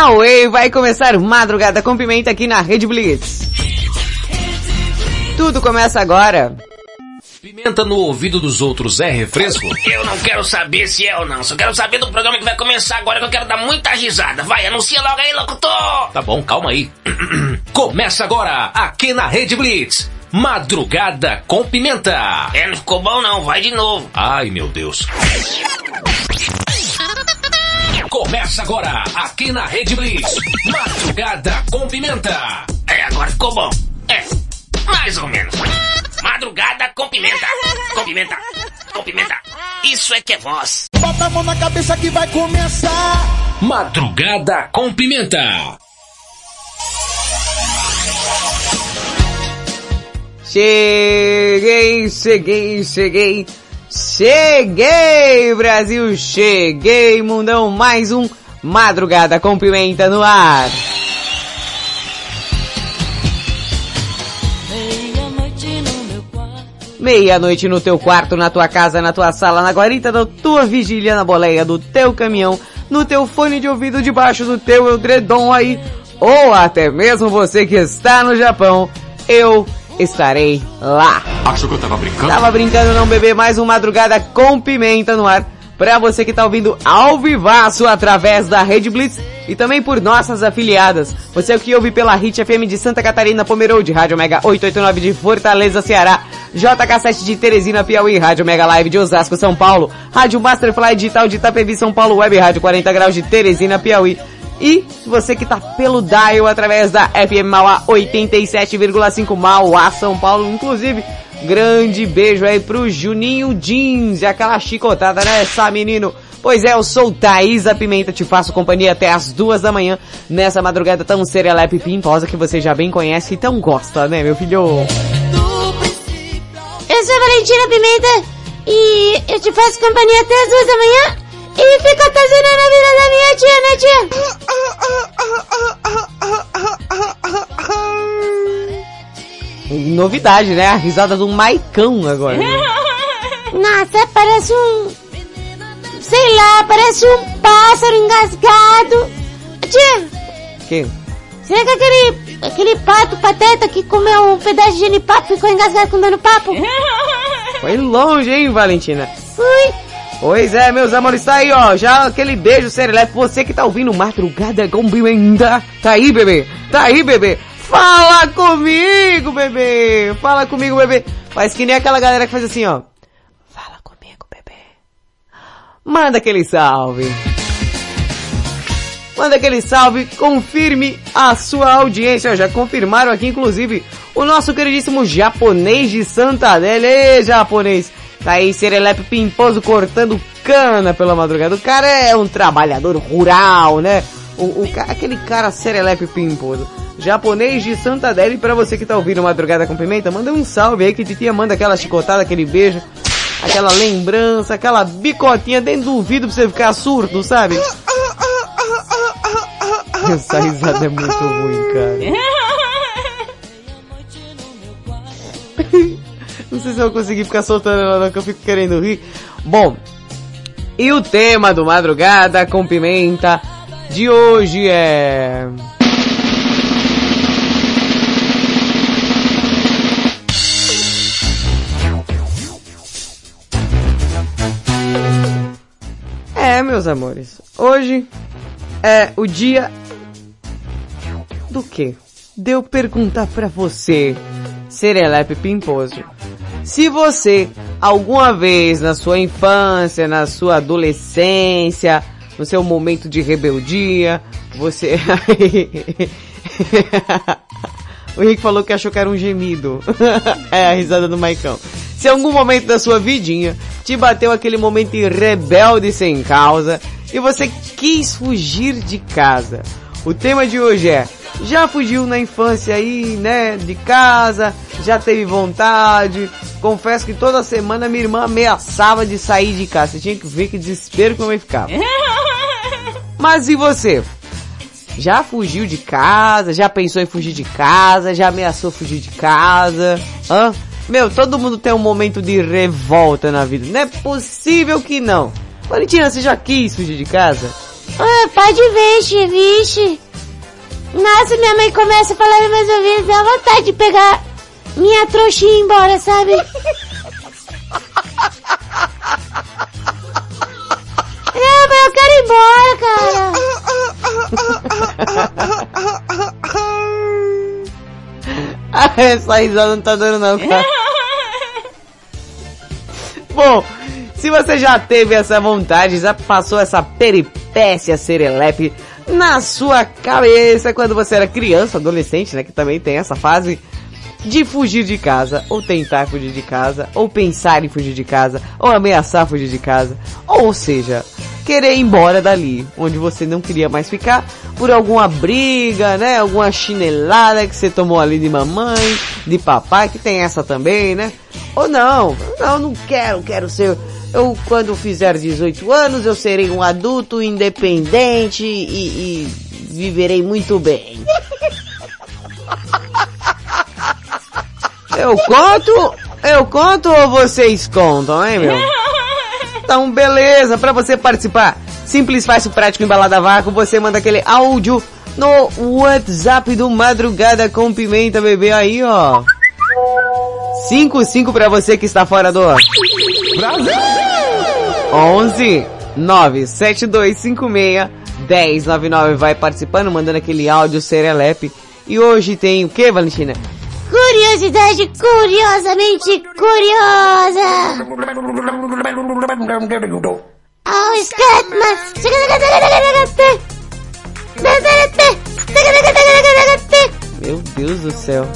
Away vai começar madrugada com pimenta aqui na Rede Blitz. Tudo começa agora. Pimenta no ouvido dos outros é refresco? Eu não quero saber se é ou não, só quero saber do programa que vai começar agora que eu quero dar muita risada. Vai, anuncia logo aí, locutor! Tá bom, calma aí. Começa agora, aqui na Rede Blitz. Madrugada com pimenta. É, não ficou bom não, vai de novo. Ai, meu Deus. Começa agora, aqui na Rede Blitz. Madrugada com pimenta. É, agora ficou bom. É, mais ou menos. Madrugada com pimenta. Com pimenta. Com pimenta. Isso é que é voz. Bota a mão na cabeça que vai começar. Madrugada com pimenta. Cheguei, cheguei, cheguei. Cheguei, Brasil, cheguei, mundão, mais um Madrugada com Pimenta no ar. Meia-noite no teu quarto, na tua casa, na tua sala, na guarita da tua vigília, na boleia do teu caminhão, no teu fone de ouvido debaixo do teu edredom aí, ou até mesmo você que está no Japão, eu estarei lá. Achou que eu tava brincando? Tava brincando não beber mais uma madrugada com pimenta no ar. Pra você que tá ouvindo ao vivaço através da Rede Blitz e também por nossas afiliadas. Você é o que ouve pela Hit FM de Santa Catarina, Pomerode, Rádio Mega 889 de Fortaleza, Ceará, JK7 de Teresina, Piauí, Rádio Mega Live de Osasco, São Paulo, Rádio Masterfly Digital de Itapevi, São Paulo, Web Rádio 40 Graus de Teresina, Piauí, e você que tá pelo dial através da FM Mauá 87,5 Mauá, São Paulo, inclusive, grande beijo aí pro Juninho Jeans aquela chicotada, né, essa menino? Pois é, eu sou Thaisa Pimenta, te faço companhia até as duas da manhã, nessa madrugada tão serelepe e pimposa que você já bem conhece e tão gosta, né, meu filho? Eu sou Valentina Pimenta e eu te faço companhia até as duas da manhã e fico atazanando a vida da minha tia, né tia? Novidade, né? A risada do Maicão agora. né? Nossa, parece um... Sei lá, parece um pássaro engasgado. Tia, Que? será que aquele, aquele pato pateta que comeu um pedaço de genipapo ficou engasgado com dano papo? Foi longe, hein, Valentina? Fui. Pois é, meus amores, tá aí, ó. Já aquele beijo serelepe. Você que tá ouvindo Madrugada com Pimenta. Tá aí, bebê. Tá aí, bebê. Fala comigo, bebê. Fala comigo, bebê. Faz que nem aquela galera que faz assim, ó. Fala comigo, bebê. Manda aquele salve. Manda aquele salve, confirme a sua audiência. Já confirmaram aqui, inclusive, o nosso queridíssimo japonês de Santarém. Ê, japonês. Tá aí, Serelepe Pimposo cortando cana pela madrugada. O cara é um trabalhador rural, né? O, o aquele cara Serelepe Pimposo. Japonês de Santander. E pra você que tá ouvindo Madrugada com Pimenta, manda um salve aí que Titia manda aquela chicotada, aquele beijo. Aquela lembrança, aquela bicotinha dentro do ouvido pra você ficar surdo, sabe? Essa risada é muito ruim, cara. Não sei se eu vou conseguir ficar soltando ela não, que eu fico querendo rir. Bom, e o tema do Madrugada com Pimenta de hoje é... É, meus amores, hoje é o dia do quê? De eu perguntar pra você, Serelepe Pimposo, se você alguma vez na sua infância, na sua adolescência, no seu momento de rebeldia, você... o Henrique falou que achou que era um gemido. é a risada do Maicão. Se em algum momento da sua vidinha te bateu aquele momento rebelde sem causa e você quis fugir de casa. O tema de hoje é, já fugiu na infância aí, né, de casa, já teve vontade. Confesso que toda semana minha irmã ameaçava de sair de casa. Você tinha que ver que desespero que eu ficava. Mas e você? Já fugiu de casa? Já pensou em fugir de casa? Já ameaçou fugir de casa? Hã? Meu, todo mundo tem um momento de revolta na vida. Não é possível que não. Valentina, você já quis fugir de casa? Ah, pode ver, vixe. Nossa, minha mãe começa a falar nos meus ouvidos, dá vontade de pegar minha trouxinha e ir embora, sabe? Não, mas eu quero ir embora, cara. Essa risada não tá dando não, cara. Bom, se você já teve essa vontade, já passou essa peripécia serelepe na sua cabeça quando você era criança, adolescente, né, que também tem essa fase de fugir de casa, ou tentar fugir de casa, ou pensar em fugir de casa, ou ameaçar fugir de casa, ou seja, querer ir embora dali, onde você não queria mais ficar, por alguma briga, né, alguma chinelada que você tomou ali de mamãe, de papai, que tem essa também, né, ou não, não, não quero, quero ser, eu quando fizer 18 anos eu serei um adulto independente e, e viverei muito bem. Eu conto, eu conto ou vocês contam, hein, meu? Então, beleza, pra você participar, simples, fácil, prático, embalada a vácuo, você manda aquele áudio no WhatsApp do Madrugada com Pimenta Bebê aí, ó. 55 pra você que está fora do... Brasil! 11 97256 1099 vai participando, mandando aquele áudio serelepe. E hoje tem o que, Valentina? Curiosidade curiosamente curiosa. Oh, Scatman. Meu Deus do céu.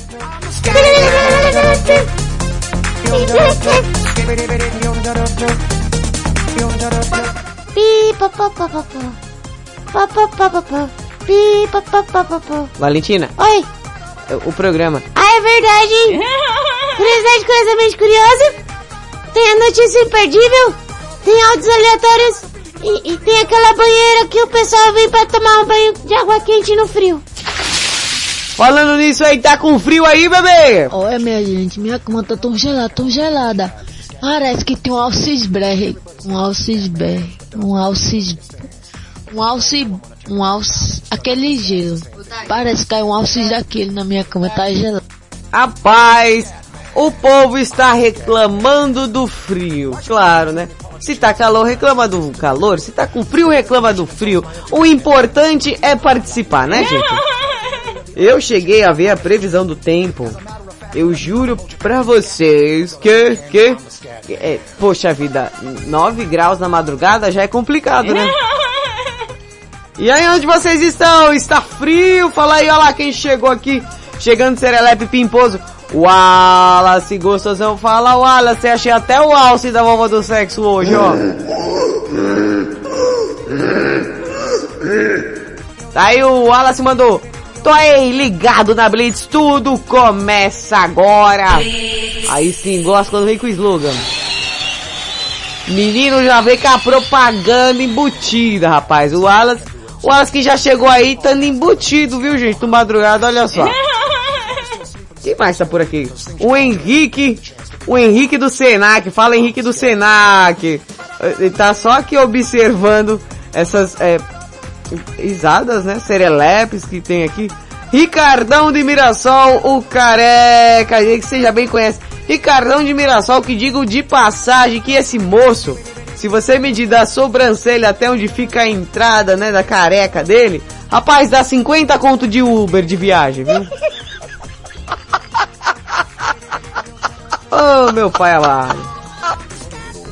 Valentina, Oi. o programa. Ah, é verdade, hein? Curiosidade curiosamente curiosa. Tem a notícia imperdível. Tem áudios aleatórios. E, e tem aquela banheira que o pessoal vem pra tomar um banho de água quente no frio. Falando nisso aí, tá com frio aí, bebê? Olha, minha gente, minha cama tá tão gelada, tão gelada. Parece que tem um alcisberre. Um alcisberre. Um alcis... Um alci... Um alci... Aquele gelo. Parece que caiu um alcis daquele na minha cama, tá gelado. Rapaz, o povo está reclamando do frio. Claro, né? Se tá calor, reclama do calor. Se tá com frio, reclama do frio. O importante é participar, né, gente? Eu cheguei a ver a previsão do tempo. Eu juro pra vocês que, que, é, poxa vida, 9 graus na madrugada já é complicado, né? E aí, onde vocês estão? Está frio? Fala aí, olha lá quem chegou aqui. Chegando Serelepe Pimposo. Wallace Gostosão. Fala, Wallace. Achei até o alce da vovó do sexo hoje, ó. Aí o Wallace mandou. Tô aí ligado na Blitz. Tudo começa agora. Aí sim, gosto quando vem com o slogan. Menino já veio com a propaganda embutida, rapaz. O Wallace, o Wallace que já chegou aí, estando embutido, viu, gente? No madrugada, olha só. Quem mais tá por aqui? O Henrique, o Henrique do Senac. Fala, Henrique do Senac. Ele tá só aqui observando essas, é, risadas, né? Serelepes que tem aqui. Ricardão de Mirassol, o careca, que você já bem conhece. Ricardão de Mirassol, que digo de passagem que esse moço, se você medir da sobrancelha até onde fica a entrada, né, da careca dele, rapaz, dá 50 conto de Uber de viagem, viu? Ô, oh, meu pai amado.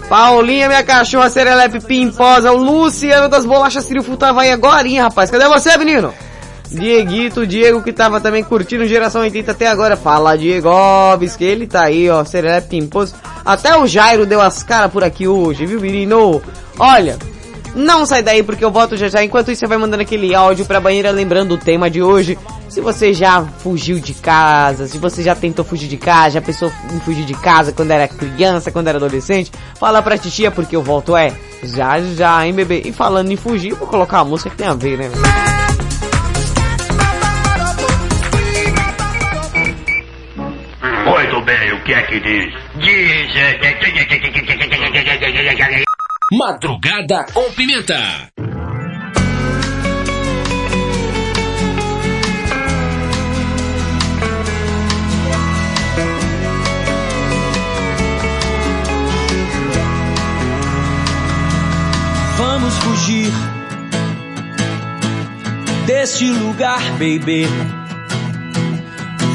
Paulinha, minha cachorra serelepe pimposa, Luciano das bolachas Triunfo tava aí agora, rapaz. Cadê você, menino? Dieguito, Diego que tava também curtindo Geração 80 até agora. Fala, Diego que ele tá aí, ó, serelepe pimposo. Até o Jairo deu as caras por aqui hoje, viu, menino? Olha, não sai daí porque eu volto já já. Enquanto isso, você vai mandando aquele áudio pra banheira lembrando o tema de hoje. Se você já fugiu de casa, se você já tentou fugir de casa, já pensou em fugir de casa quando era criança, quando era adolescente, fala pra titia porque eu volto é já já, hein, bebê? E falando em fugir, vou colocar uma música que tem a ver, né? Muito bem, o que é que diz? Diz. Madrugada com pimenta. Vamos fugir deste lugar, baby.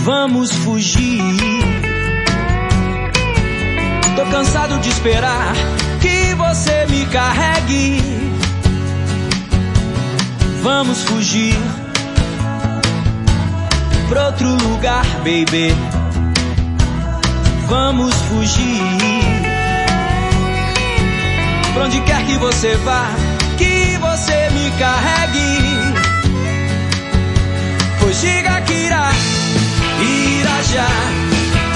Vamos fugir. Tô cansado de esperar que você me carregue. Vamos fugir pra outro lugar, baby. Vamos fugir. Pra onde quer que você vá, que você me carregue. Pois diga que irá, irá já,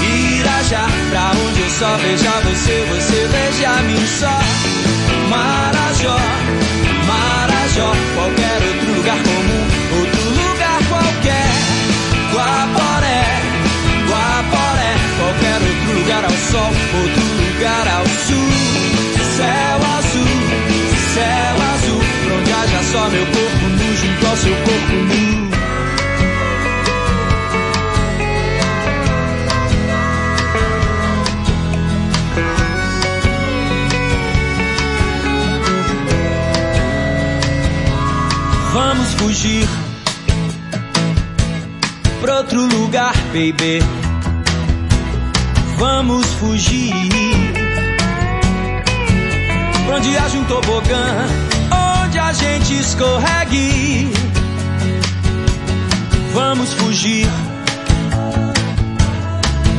irá já. Pra onde eu só veja você, você veja a mim só. Marajó, Marajó, qualquer outro lugar comum, seu corpo nu. Vamos fugir pra outro lugar, baby. Vamos fugir pra onde haja um tobogã, onde a gente escorregue. Vamos fugir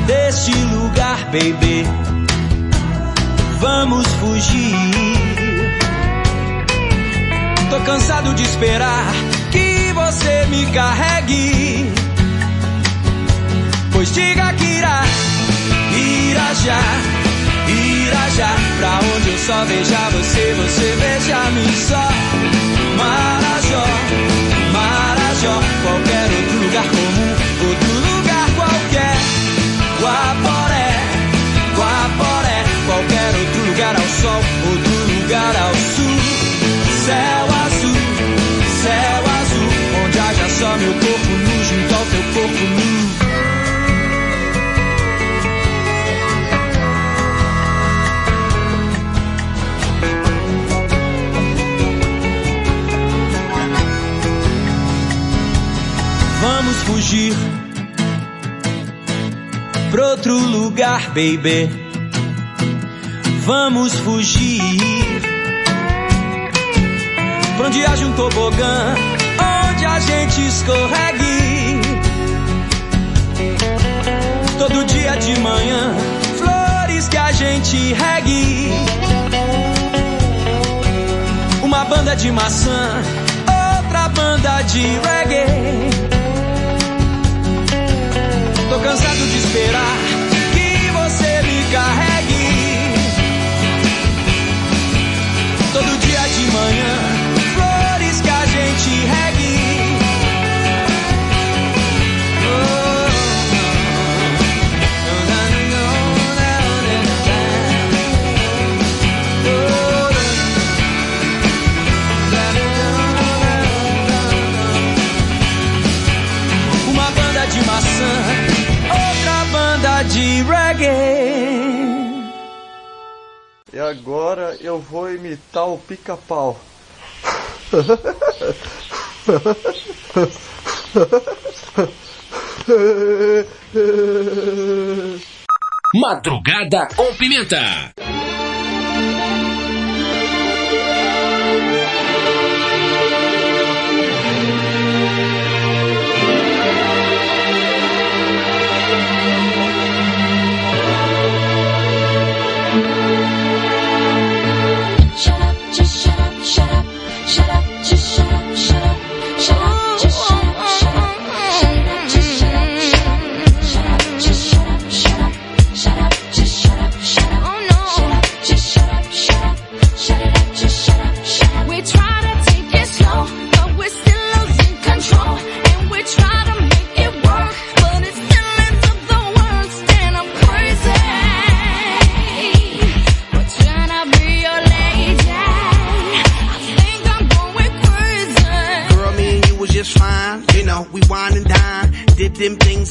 deste lugar, baby. Vamos fugir. Tô cansado de esperar que você me carregue. Pois diga que irá, irá já, irá já. Pra onde eu só veja você, você veja a mim só. Marajó, Marajó, qualquer outro lugar comum, outro lugar qualquer. Guaporé, Guaporé, qualquer outro lugar ao sol, outro lugar ao sul. Céu azul, céu azul, onde haja só meu corpo nu junto ao teu corpo nu. Fugir pra outro lugar, baby. Vamos fugir pra onde haja um tobogã, onde a gente escorregue. Todo dia de manhã, flores que a gente regue. Uma banda de maçã, outra banda de reggae. Cansado de esperar que você me carregue. Todo dia de manhã, flores que a gente regue. De reggae. E agora eu vou imitar o pica-pau. Madrugada com Pimenta. Shut up, just shut up, shut up, shut up,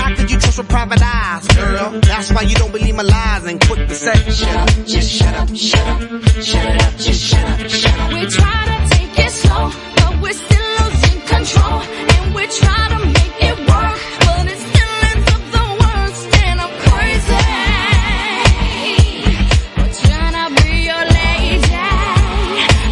How could you trust with private eyes, girl? That's why you don't believe my lies and quick to say, shut up, just shut up, shut up, shut it up, just shut up, shut up. We try to take it slow, but we're still losing control. And we try to make it work, but it still ends up the worst. And I'm crazy. We're trying to be your lady.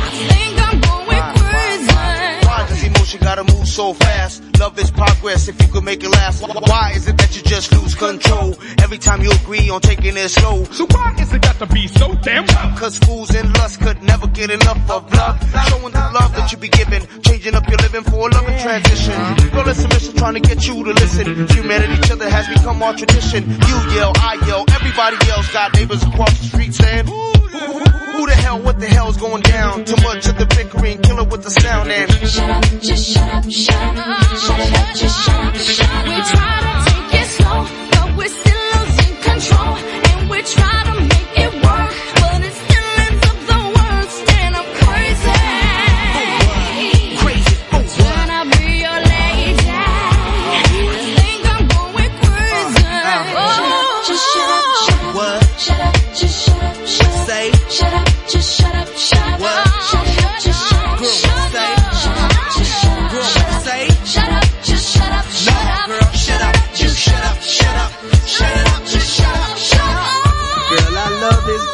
I think I'm going crazy. Why does emotion gotta move so fast? Love is progress if you could make it last. Why is it that you just lose control every time you agree on taking it slow? So why is it got to be so damn tough? Cause fools in lust could never get enough of love. Showing the love that you be giving, changing up your living for a loving transition. Girl, it's a mission trying to get you to listen. Humanity, each other has become our tradition. You yell, I yell, everybody else got neighbors across the street saying, who the hell, what the hell's going down? Too much of the bickering, kill it with the sound and Shut up, just shut up, We try to take it slow, but we're still losing control. And we try to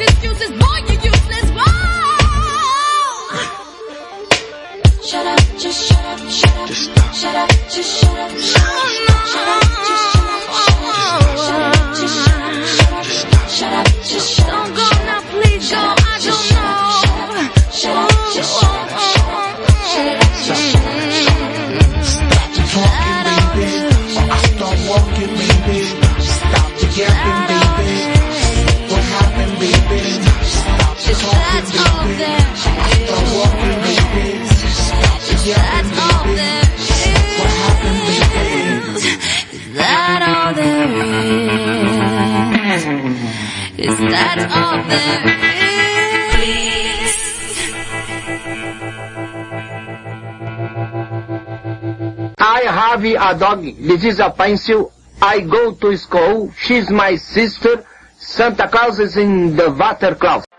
excuses, boy, you useless, boy. Shut up, just shut up, shut up. Just stop. Shut up, just shut up, shut up. Shut up, just shut up, shut up. Shut up, just shut up, shut up. Shut up, just shut up. Is. That all there is? I have a dog. This is a pencil. I go to school. She's my sister. Santa Claus is in the water closet.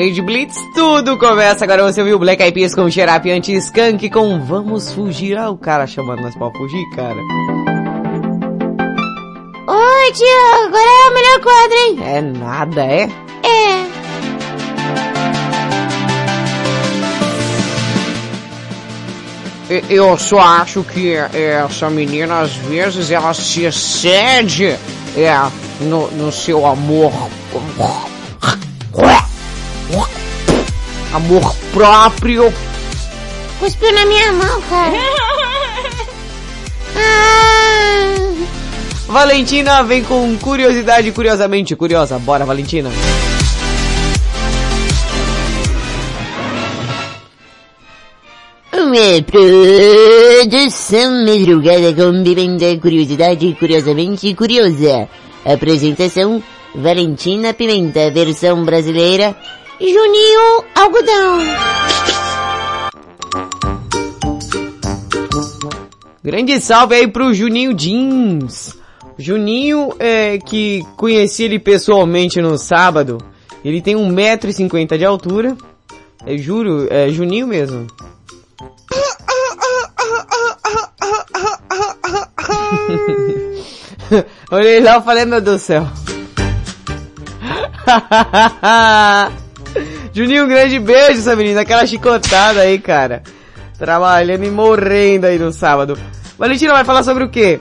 Rede Blitz, tudo começa. Agora você ouviu Black Eyed Peas com Xerapi Anti-Skunk com Vamos Fugir. Ah, o cara chamando nós pra fugir, cara. Oi, tio, agora é o melhor quadro, hein? É nada, é? É. Eu só acho que essa menina, às vezes, ela se excede é, no, no seu amor. Amor próprio. Cuspiu na minha mão, cara. ah, Valentina vem com curiosidade, curiosamente curiosa. Bora, Valentina. Uma produção madrugada com pimenta, curiosidade curiosamente curiosa. Apresentação Valentina Pimenta, versão brasileira. Juninho Algodão. Grande salve aí pro Juninho Jeans. Juninho, é, que conheci ele pessoalmente no sábado, ele tem 1,50m de altura. É, juro, é Juninho mesmo. Olhei lá e falei, meu Deus do céu. Juninho, um grande beijo, essa menina. Aquela chicotada aí, cara. Trabalhando e morrendo aí no sábado. Valentina vai falar sobre o quê?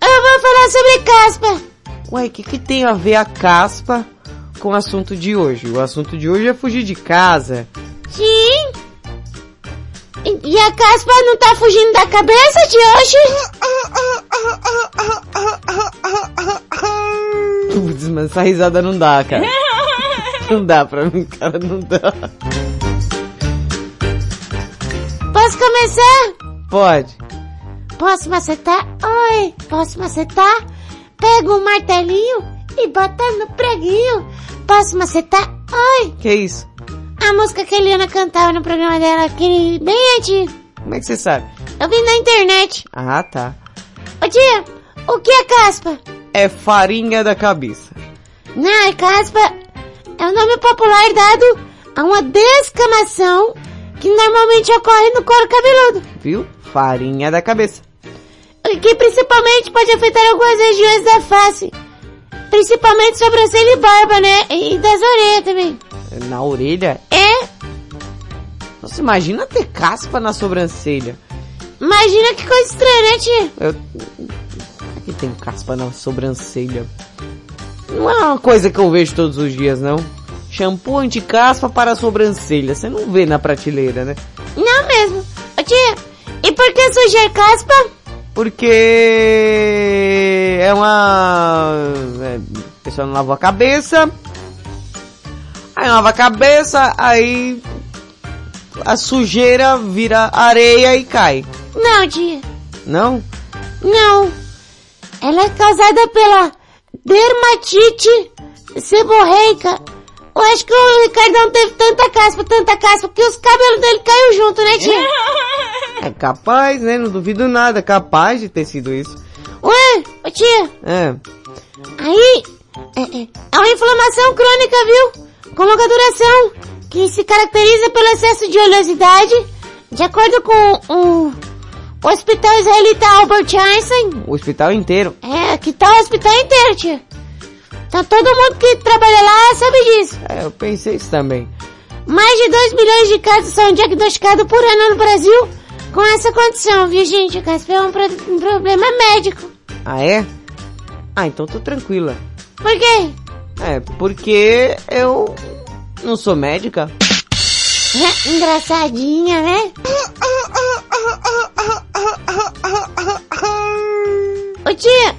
Eu vou falar sobre caspa. Ué, o que, que tem a ver a caspa com o assunto de hoje? O assunto de hoje é fugir de casa. Sim. E, a caspa não tá fugindo da cabeça de hoje? Putz, mas essa risada não dá, cara. Não dá pra mim, cara, não dá. Posso começar? Pode. Posso macetar? Oi, posso macetar? Pega um martelinho e bota no preguinho. Posso macetar? Oi. Que isso? A música que a Eliana cantava no programa dela, aquele bem antigo. Como é que você sabe? Eu vim na internet. Ah, tá. Ô tia, o que é caspa? É farinha da cabeça. Não, é caspa é o nome popular dado a uma descamação que normalmente ocorre no couro cabeludo. Viu? Farinha da cabeça. Que principalmente pode afetar algumas regiões da face. Principalmente sobrancelha e barba, né? E das orelhas também. Na orelha? É? Nossa, imagina ter caspa na sobrancelha. Imagina que coisa estranha, né, tia? Eu... Aqui tem caspa na sobrancelha. Não é uma coisa que eu vejo todos os dias, não. Shampoo anti-caspa para a sobrancelha. Você não vê na prateleira, né? Não mesmo. Ô tia, e por que sujar caspa? Porque é uma... É, a pessoa não lavou a cabeça. Aí lava a cabeça, aí a sujeira vira areia e cai. Não, tia. Não? Não. Ela é causada pela dermatite seborreica. Eu acho que o Ricardão teve tanta caspa, tanta caspa, que os cabelos dele caiu junto, né, tia? É capaz, né? Não duvido nada. É capaz de ter sido isso. Ué, ô tia. É. Aí, é, é, é uma inflamação crônica, viu? Com longa duração, que se caracteriza pelo excesso de oleosidade, de acordo com o, o Hospital Israelita Albert Einstein. O hospital inteiro. É, que tá o hospital inteiro, tia. Então todo mundo que trabalha lá sabe disso. É, eu pensei isso também. Mais de 2 milhões de casos são diagnosticados por ano no Brasil com essa condição, viu gente? O caspa é um, pro- um problema médico. Ah, é? Ah, então tô tranquila. Por quê? É, porque eu não sou médica. É, engraçadinha, né? Ô tia,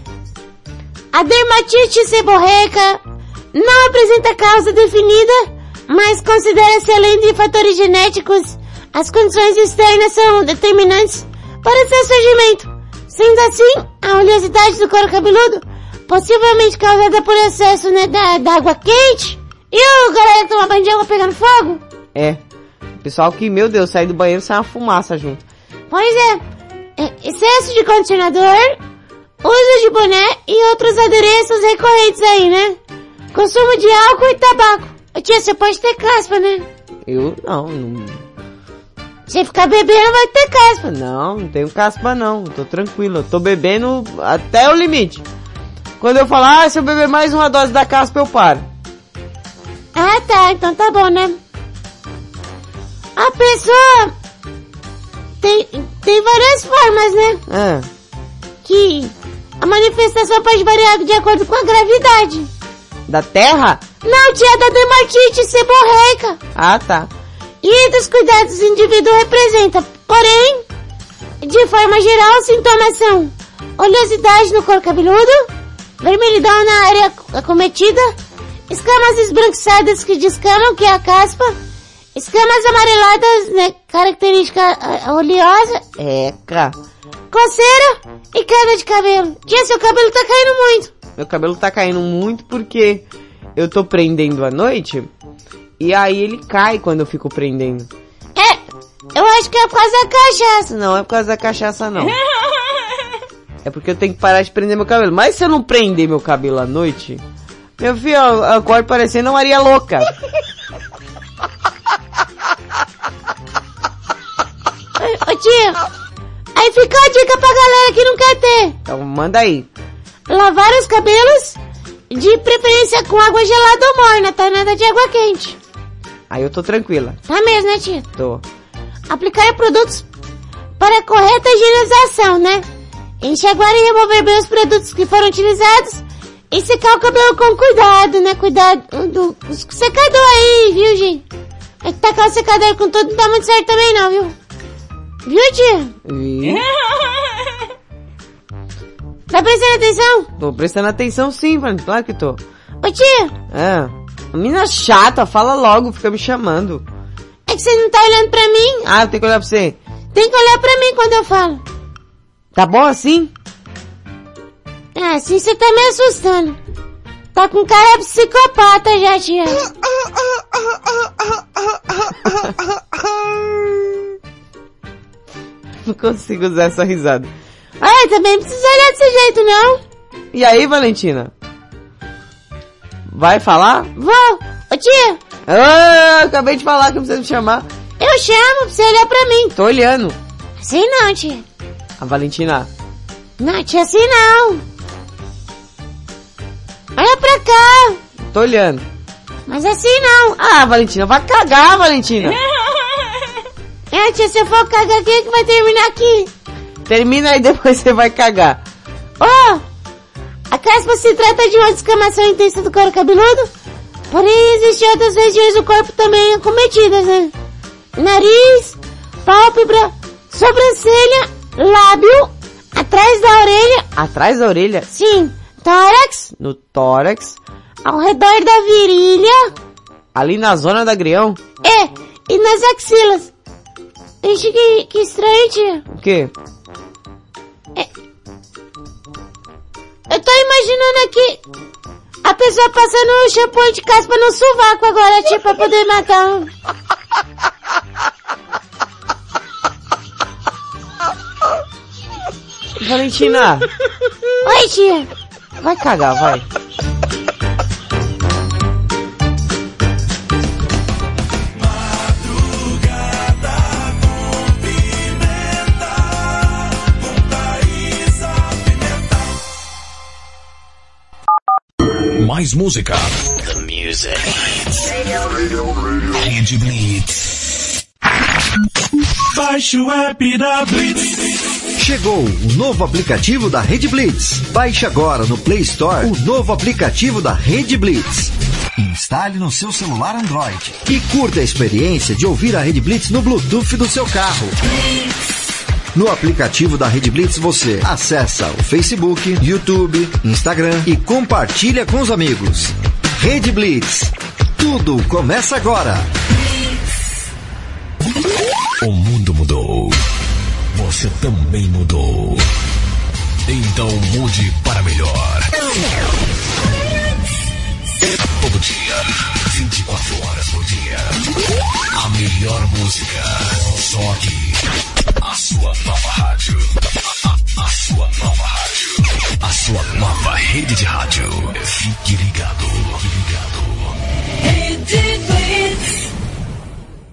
a dermatite seborreica não apresenta causa definida, mas considera-se além de fatores genéticos, as condições externas são determinantes para seu surgimento. Sendo assim, a oleosidade do couro cabeludo, possivelmente causada por excesso né, da, da água quente, e o galera que toma banho de água pegando fogo, É. Pessoal que, meu Deus, sai do banheiro sai uma fumaça junto. Pois é, é, excesso de condicionador, uso de boné e outros adereços recorrentes aí, né? Consumo de álcool e tabaco. Tia, você pode ter caspa, né? Eu não, não. Se ficar bebendo vai ter caspa. Não, não tenho caspa não. Tô tranquilo. Eu tô bebendo até o limite. Quando eu falar, ah, se eu beber mais uma dose da caspa, eu paro. Ah, tá, então tá bom, né? A pessoa tem, tem várias formas, né? Ah, Que a manifestação pode variar de acordo com a gravidade. da terra? Não, tia, da dermatite seborreica. Ah, tá. E dos cuidados indivíduo representa, porém, de forma geral, os sintomas são oleosidade no couro cabeludo, vermelhidão na área acometida, escamas esbranquiçadas que descamam, que é a caspa, escamas amareladas, né, característica ah, oleosa, Eca. coceira e queda de cabelo. Tia, seu cabelo tá caindo muito. Meu cabelo tá caindo muito porque eu tô prendendo à noite e aí ele cai quando eu fico prendendo. É, eu acho que é por causa da cachaça. Não, é por causa da cachaça não. É porque eu tenho que parar de prender meu cabelo. Mas se eu não prender meu cabelo à noite, meu filho, eu acordo parecendo uma Maria Louca. Ô tia, aí fica a dica pra galera que não quer ter. Então manda aí. lavar os cabelos, de preferência com água gelada ou morna, tá? Nada de água quente. Aí eu tô tranquila. Tá mesmo, né, tia? Tô. Aplicar produtos para correta higienização, né? Enxaguar e remover bem os produtos que foram utilizados e secar o cabelo com cuidado, né? Cuidado do do secador aí, viu, gente? É que tacar o secador com tudo não tá muito certo também não, viu? Viu, tia? Vi. Tá prestando atenção? Tô prestando atenção sim, mano. Claro que tô. Ô, tia, É. A menina chata, fala logo, fica me chamando. é que você não tá olhando pra mim. Ah, eu tenho que olhar pra você. Tem que olhar pra mim quando eu falo. Tá bom assim? É, assim você tá me assustando. Tá com cara de psicopata já, tia. Não consigo usar essa risada. Ai, também não precisa olhar desse jeito, não. E aí, Valentina? Vai falar? Vou. Ô, tia, Ah, acabei de falar que precisa me chamar. eu chamo pra você olhar pra mim. Tô olhando. Assim não, tia. A Valentina. Não, tia, assim não. Olha pra cá. Tô olhando. Mas assim não. Ah, Valentina, vai cagar, Valentina. É, tia, se eu for cagar aqui, que vai terminar aqui. Termina aí, depois você vai cagar. Ó, a caspa se trata de uma descamação intensa do couro cabeludo, porém existem outras regiões do corpo também acometidas, né? Nariz, pálpebra, sobrancelha, lábio, atrás da orelha, Atrás da orelha, sim, tórax, no tórax, ao redor da virilha, ali na zona da agrião. é, e nas axilas. Ixi, que, que estranho, tia. O quê? Eu tô imaginando aqui a pessoa passando o shampoo de caspa no sovaco agora, tia, pra poder matar um. Valentina, Oi, tia. vai cagar, vai. Mais música. The music. Rede Blitz. Baixe o app da Blitz. Chegou o novo aplicativo da Rede Blitz. Baixe agora no Play Store o novo aplicativo da Rede Blitz. Instale no seu celular Android e curta a experiência de ouvir a Rede Blitz no Bluetooth do seu carro. No aplicativo da Rede Blitz você acessa o Facebook, YouTube, Instagram e compartilha com os amigos. Rede Blitz. Tudo começa agora. O mundo mudou. Você também mudou. Então mude para melhor. Todo dia, 24 horas por dia. A melhor música. Só aqui. A sua nova rádio. A, a- a sua nova rádio. A sua nova rede de rádio. Fique ligado. Fique ligado.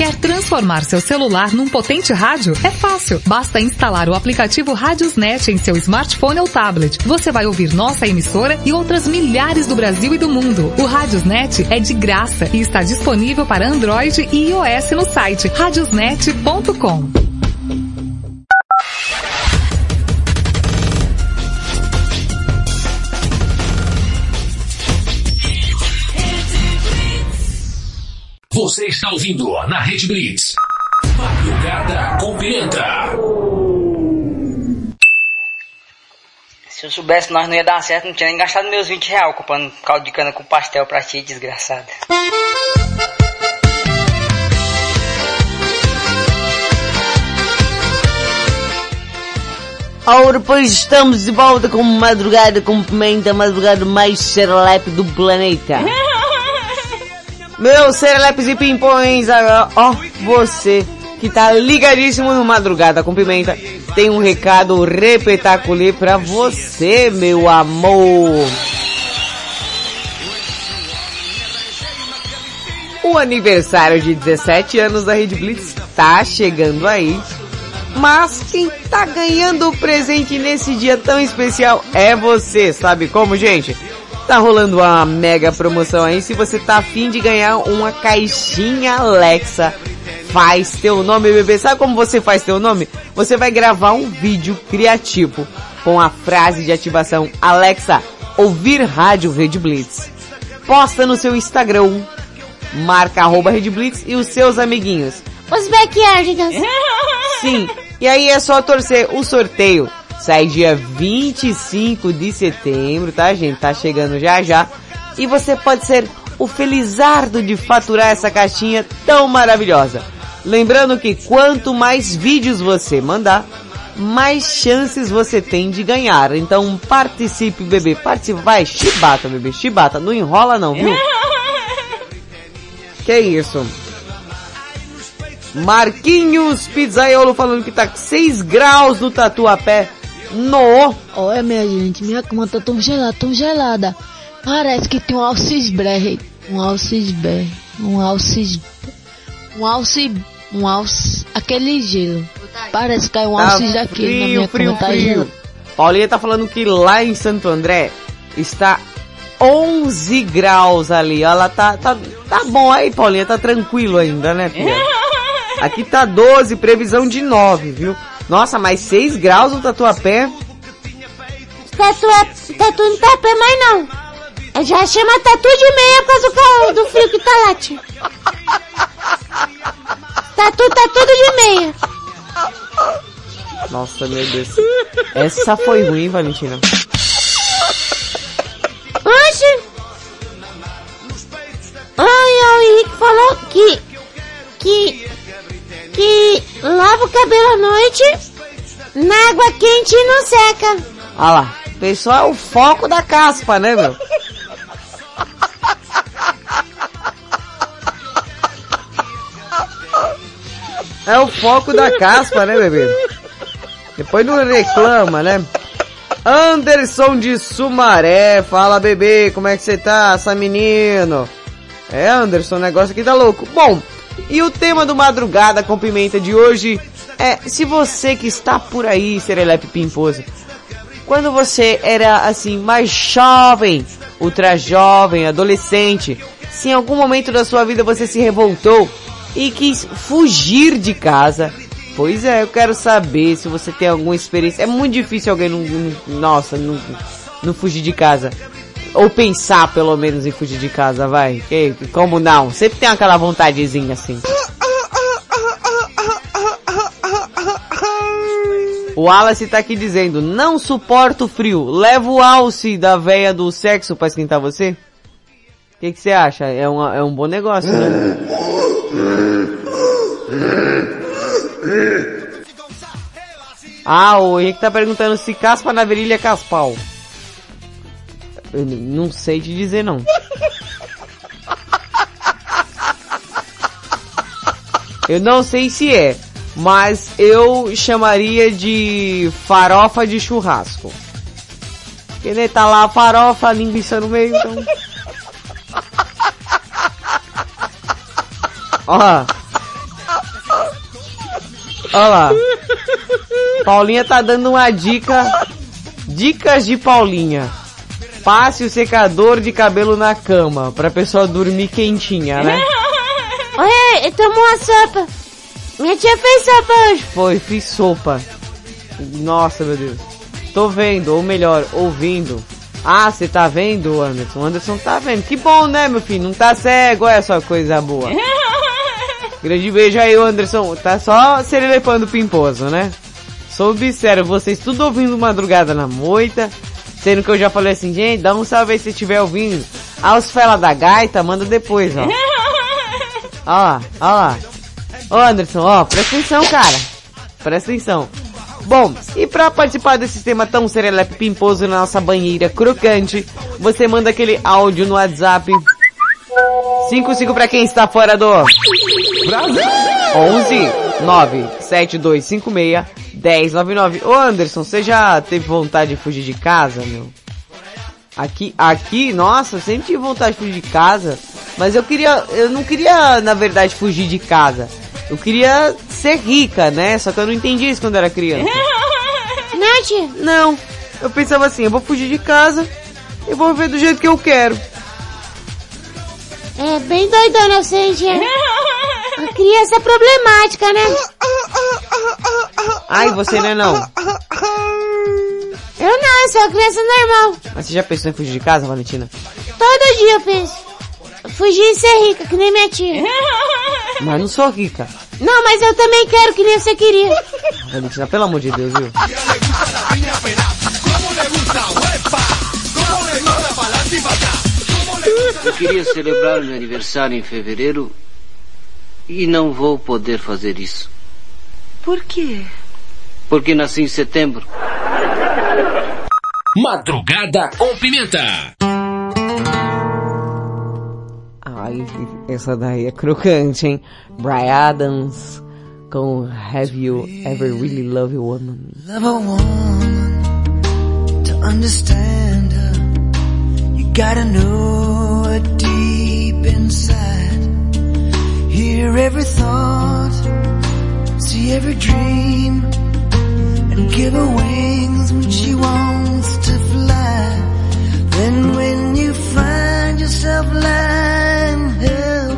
Quer transformar seu celular num potente rádio? É fácil. Basta instalar o aplicativo Radiosnet em seu smartphone ou tablet. Você vai ouvir nossa emissora e outras milhares do Brasil e do mundo. O Radiosnet é de graça e está disponível para Android e iOS no site radiosnet.com. Você está ouvindo na Rede Blitz. Madrugada com Pimenta. Se eu soubesse nós não ia dar certo, não tinha nem gastado meus 20 reais comprando caldo de cana com pastel pra ti, desgraçada. Ora, pois estamos de volta com Madrugada com Pimenta, madrugada mais serelepe do planeta. Meus serelepes e pimpões, ó, você que tá ligadíssimo no Madrugada com Pimenta, tem um recado repetaculê pra você, meu amor. O aniversário de 17 anos da Rede Blitz tá chegando aí. Mas quem tá ganhando o presente nesse dia tão especial é você, sabe como, gente? Tá rolando uma mega promoção aí. Se você tá afim de ganhar uma caixinha Alexa, faz teu nome, bebê. Sabe como você faz teu nome? Você vai gravar um vídeo criativo com a frase de ativação Alexa, ouvir rádio Rede Blitz. Posta no seu Instagram, marca arroba Rede Blitz e os seus amiguinhos. Os backyardigans. Sim, e aí é só torcer o sorteio. Sai dia 25 de setembro, tá gente? Tá chegando já já. E você pode ser o felizardo de faturar essa caixinha tão maravilhosa. Lembrando que quanto mais vídeos você mandar, mais chances você tem de ganhar. Então participe, bebê. Participe. Vai, chibata, bebê. Chibata. Não enrola não, viu? que isso? Marquinhos Pizzaiolo falando que tá 6 graus no Tatuapé. No! Olha, minha gente, minha cama tá tão gelada, tão gelada. Parece que tem um alcisberre. Um alcisberre. Um alcis... Um alci... Um alci... Aquele gelo. Parece que caiu um Tá alcis daqui frio, na minha frio, cama, tá frio. gelado. Paulinha tá falando que lá em Santo André está 11 graus ali. Ela tá, tá, tá bom aí, Paulinha, tá tranquilo ainda, né, filha? Aqui tá 12, previsão de 9, viu? Nossa, mais 6 graus no Tatuapé. Tatu, é- tatu não tá pé mais não. Eu já chama tatu de meia por causa do, calor, do frio que tá lá, tio. Tatu tá tudo de meia. Nossa, meu Deus. Essa foi ruim, Valentina. Oxe. Ai, ai, o Henrique falou que... Que... Que lava o cabelo à noite na água quente e não seca. Olha lá. Pessoal é o foco da caspa, né, meu? É o foco da caspa, né, bebê? Depois não reclama, né? Anderson de Sumaré, fala bebê, como é que você tá, essa menino? É, Anderson, o negócio aqui tá louco. Bom, e o tema do Madrugada com Pimenta de hoje é se você que está por aí, Serelepe Pimposo, quando você era assim mais jovem, ultra jovem, adolescente, se em algum momento da sua vida você se revoltou e quis fugir de casa, pois é, eu quero saber se você tem alguma experiência. É muito difícil alguém não, não- nossa, não, não fugir de casa. Ou pensar pelo menos em fugir de casa, vai. Que, como não? Sempre tem aquela vontadezinha assim. O Wallace tá aqui dizendo, não suporto frio, leva o alce da véia do sexo pra esquentar você? O que você acha? É, uma, é um bom negócio, né? Ah, o Henrique tá perguntando se caspa na virilha é caspal. Eu não sei te dizer não. Eu não sei se é, mas eu chamaria de farofa de churrasco. Porque né, tá lá a farofa, a linguiça no meio, então... Ó. Ó lá. Paulinha tá dando uma dica. Dicas de Paulinha. Passe o secador de cabelo na cama, pra pessoa dormir quentinha, né? Olha, eu tomo uma sopa. Minha tia fez sopa hoje. Foi, fiz sopa. Nossa, meu Deus. Tô vendo, ou melhor, ouvindo. Ah, você tá vendo, Anderson? O Anderson tá vendo. Que bom, né, meu filho? Não tá cego, olha só coisa boa. Grande beijo aí, Anderson. Tá só serelepando pimposo, né? Soube sério, vocês tudo ouvindo madrugada na moita. Sendo que eu já falei assim, gente, dá um salve aí se estiver ouvindo. Ah, os fela da gaita, manda depois, ó. Ó lá, ó lá. Ô Anderson, ó, presta atenção, cara. Presta atenção. Bom, e pra participar desse tema tão serelepe pimposo na nossa banheira crocante, você manda aquele áudio no WhatsApp 55 pra quem está fora do Brasil! 11 9 7256 1099. Ô Anderson, você já teve vontade de fugir de casa, meu? Aqui, aqui, nossa, eu sempre tive vontade de fugir de casa, mas eu queria, eu não queria, na verdade, fugir de casa. Eu queria ser rica, né? Só que eu não entendi isso quando era criança. Nath? Não. Eu pensava assim, eu vou fugir de casa e vou viver do jeito que eu quero. É bem doidona você, A criança é problemática, né? Ai, você não é não. Eu não, eu sou uma criança normal. Mas você já pensou em fugir de casa, Valentina? Todo dia eu penso. Fugir e ser rica, que nem minha tia. Mas não sou rica. Não, mas eu também quero, que nem você queria. Valentina, pelo amor de Deus, viu? Eu queria celebrar meu aniversário em fevereiro e não vou poder fazer isso. Por quê? Porque nasci em setembro. Madrugada com pimenta. Ai, essa daí é crocante, hein? Brian Adams com Have You Ever Really Loved a Woman? Love a woman to understand her. You gotta know her deep inside. Hear every thought, see every dream, and give her wings when she wants to fly. Then when you find yourself lying helpless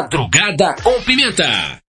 Madrugada com Pimenta.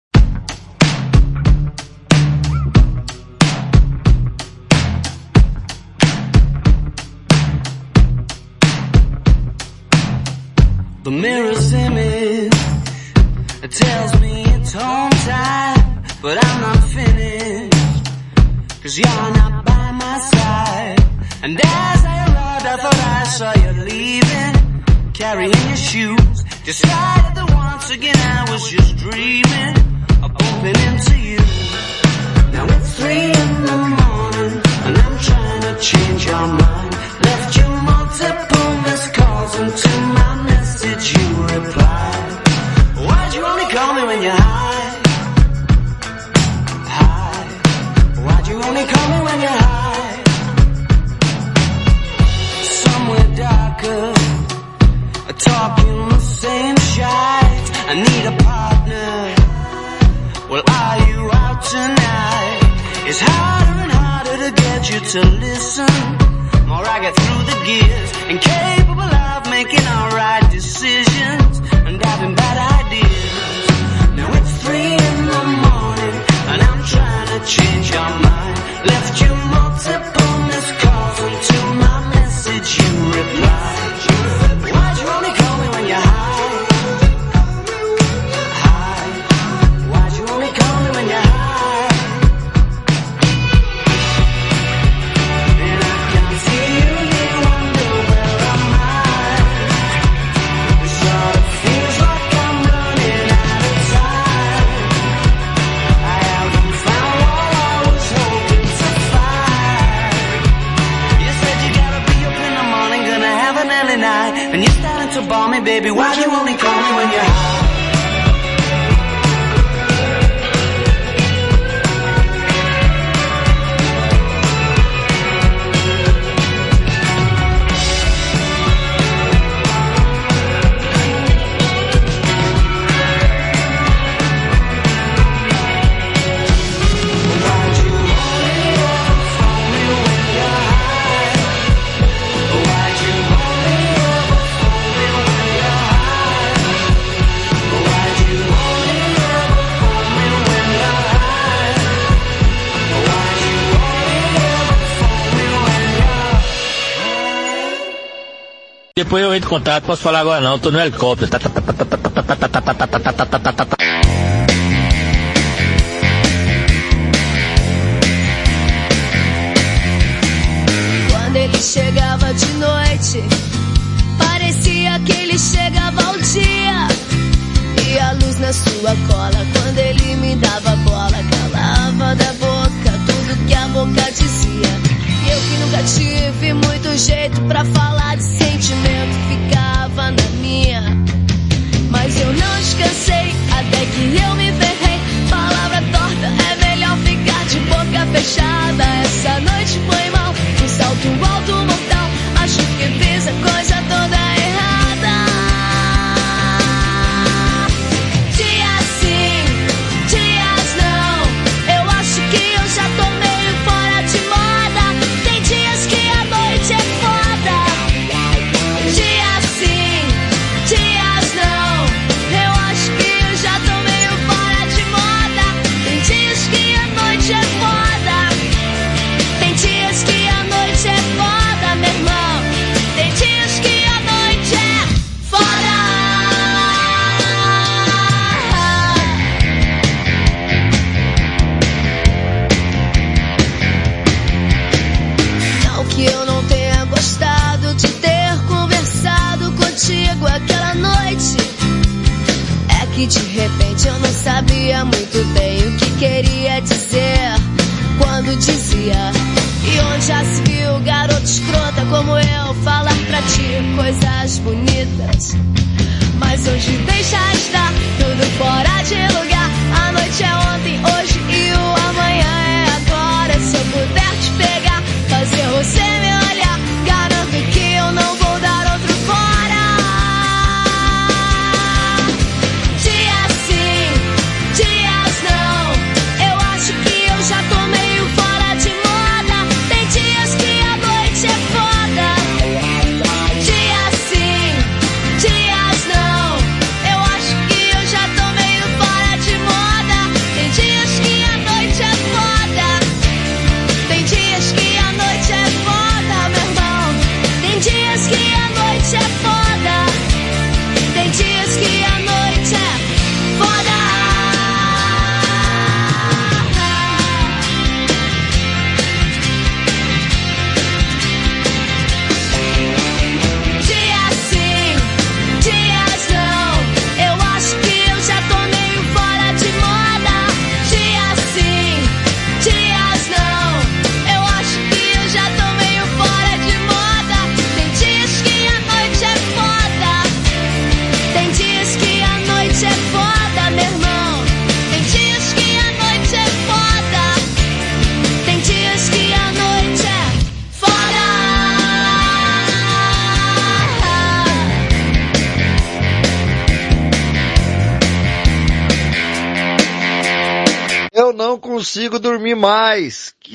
contrato, posso falar agora não, tô no helicóptero.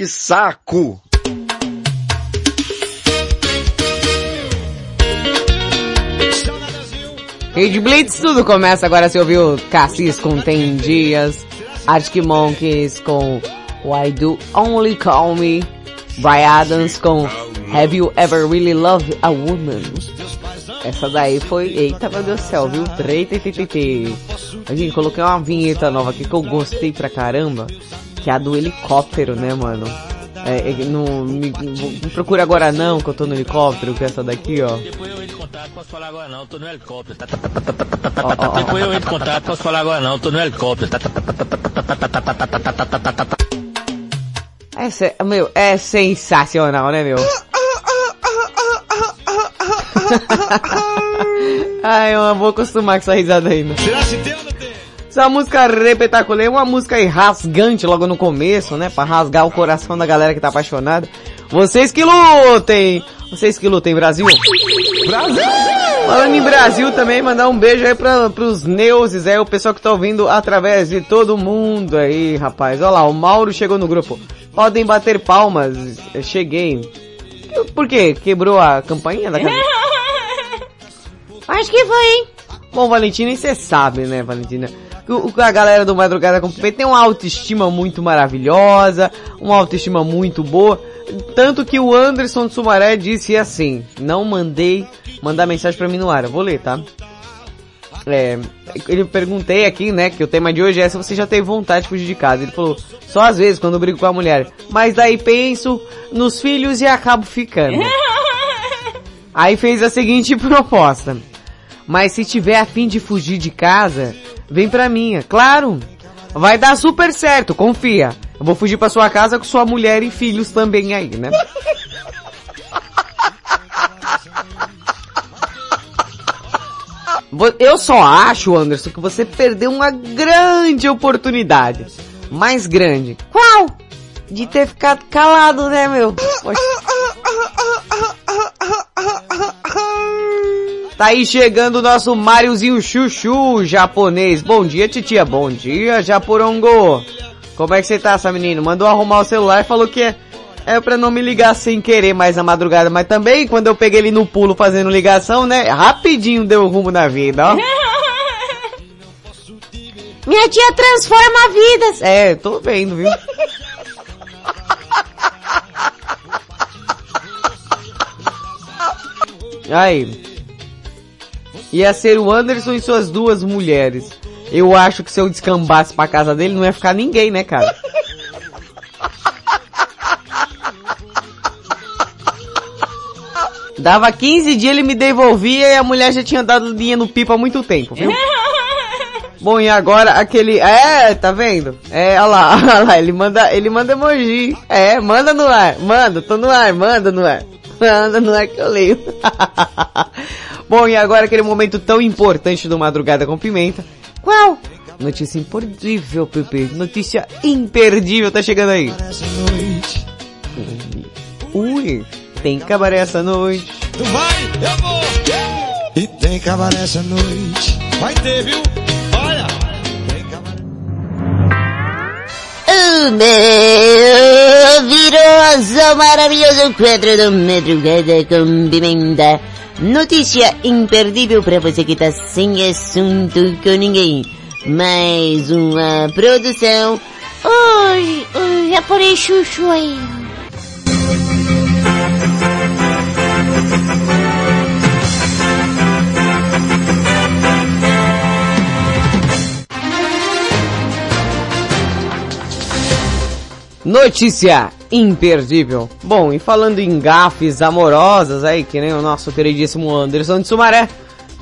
Que saco. Rede Blitz, tudo começa agora. Você ouviu Cassis com Tem Dias, Arctic Monkeys com Why Do Only Call Me, Brian Adams com Have You Ever Really Loved a Woman? Essa daí foi, eita meu Deus do céu, viu? Gente, coloquei uma vinheta nova aqui que eu gostei pra caramba, que hackeado do helicóptero, né, mano? É, é, não me, me, procura agora não, que eu tô no helicóptero, que é essa daqui, ó. Depois eu entro em contato, posso falar agora não, tô no helicóptero. Oh, oh, oh. Depois eu entro em contato, posso falar agora não, tô no helicóptero. Essa, é, meu, é sensacional, né, meu? Ai, eu vou acostumar com essa risada ainda. Será se tem essa música repetaculê é uma música aí rasgante logo no começo, né? Pra rasgar o coração da galera que tá apaixonada. Vocês que lutem! Vocês que lutem, Brasil! Brasil! Falando em Brasil também, mandar um beijo aí pra, pros neuses aí, o pessoal que tá ouvindo através de todo mundo aí, rapaz. Olha lá, o Mauro chegou no grupo. Podem bater palmas, eu cheguei. Por quê? Quebrou a campainha da casa? Acho que foi, hein? Bom, Valentina, e você sabe, né, Valentina? A galera do Madrugada com Pimenta tem uma autoestima muito maravilhosa, uma autoestima muito boa. Tanto que o Anderson de Sumaré disse assim, não mandei mandar mensagem pra mim no ar, eu vou ler, tá? É, ele perguntei aqui, né, que o tema de hoje é se você já teve vontade de fugir de casa. Ele falou, só às vezes quando eu brigo com a mulher. Mas daí penso nos filhos e acabo ficando. Aí fez a seguinte proposta. Mas se tiver a fim de fugir de casa, vem pra minha. Claro! Vai dar super certo, confia. Eu vou fugir pra sua casa com sua mulher e filhos também aí, né? Eu só acho, Anderson, que você perdeu uma grande oportunidade. Mais grande. Qual? De ter ficado calado, né, meu? Poxa. Tá aí chegando o nosso Mariozinho Chuchu, japonês. Bom dia, titia. Bom dia, Japorongo. Como é que você tá, essa menina? Mandou arrumar o celular e falou que é, é pra não me ligar sem querer mais na madrugada. Mas também, quando eu peguei ele no pulo fazendo ligação, né? Rapidinho deu rumo na vida, ó. Minha tia transforma vidas. É, tô vendo, viu? Aí. Ia ser o Anderson e suas duas mulheres. Eu acho que se eu descambasse pra casa dele, não ia ficar ninguém, né, cara? Dava 15 dias, ele me devolvia e a mulher já tinha dado linha no pipa há muito tempo, viu? Bom, e agora aquele... É, tá vendo? É, olha lá, olha lá, ele manda, ele manda emoji. É, manda no ar, manda, tô no ar, manda no ar. Manda no ar que eu leio. Bom, e agora aquele momento tão importante do Madrugada com Pimenta. Qual? Notícia imperdível, Pepe. Notícia imperdível tá chegando aí. Ui, tem cabaré essa noite. Tu vai, eu vou. E tem cabaré essa noite. Vai ter, viu? Olha. O maravilhoso, maravilhoso quadro do Madrugada com Pimenta. Notícia imperdível pra você que tá sem assunto com ninguém. Mais uma produção. Oi, oi, japonês chuchu aí. Notícia imperdível. Bom, e falando em gafes amorosas aí, que nem o nosso queridíssimo Anderson de Sumaré,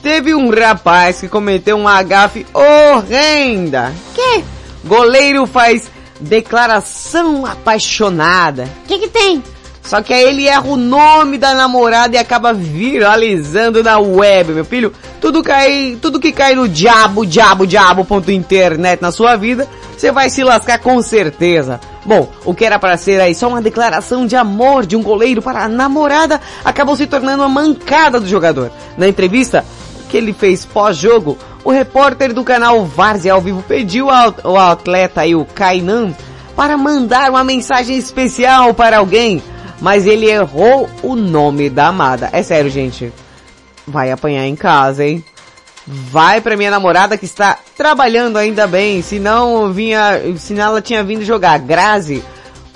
teve um rapaz que cometeu uma gafe horrenda. Que? Goleiro faz declaração apaixonada. Que que tem? Só que aí ele erra o nome da namorada e acaba viralizando na web, meu filho. Tudo cai, tudo que cai no diabo, diabo, diabo, ponto internet na sua vida, você vai se lascar com certeza. Bom, o que era para ser aí só uma declaração de amor de um goleiro para a namorada, acabou se tornando uma mancada do jogador. Na entrevista que ele fez pós-jogo, o repórter do canal Várzea ao vivo pediu ao, atleta aí, o Kainan, para mandar uma mensagem especial para alguém, mas ele errou o nome da amada. É sério, gente. Vai apanhar em casa, hein? Vai pra minha namorada que está trabalhando ainda bem, senão vinha, senão ela tinha vindo jogar. Grazi,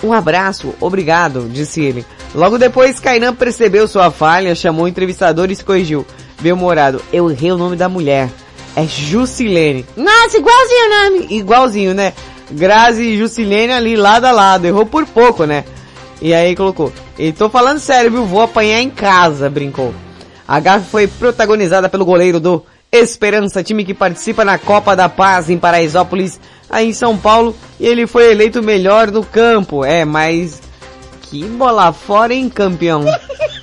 um abraço, obrigado, disse ele. Logo depois, Kainan percebeu sua falha, chamou o entrevistador e se corrigiu. Meu morado, eu errei o nome da mulher. É Jusilene. Nossa, igualzinho o nome. Igualzinho, né? Grazi e Jusilene ali lado a lado. Errou por pouco, né? E aí colocou. E tô falando sério, viu? Vou apanhar em casa, brincou. A gafe foi protagonizada pelo goleiro do Esperança, time que participa na Copa da Paz em Paraisópolis, aí em São Paulo, e ele foi eleito melhor no campo. É, mas que bola fora, hein, campeão?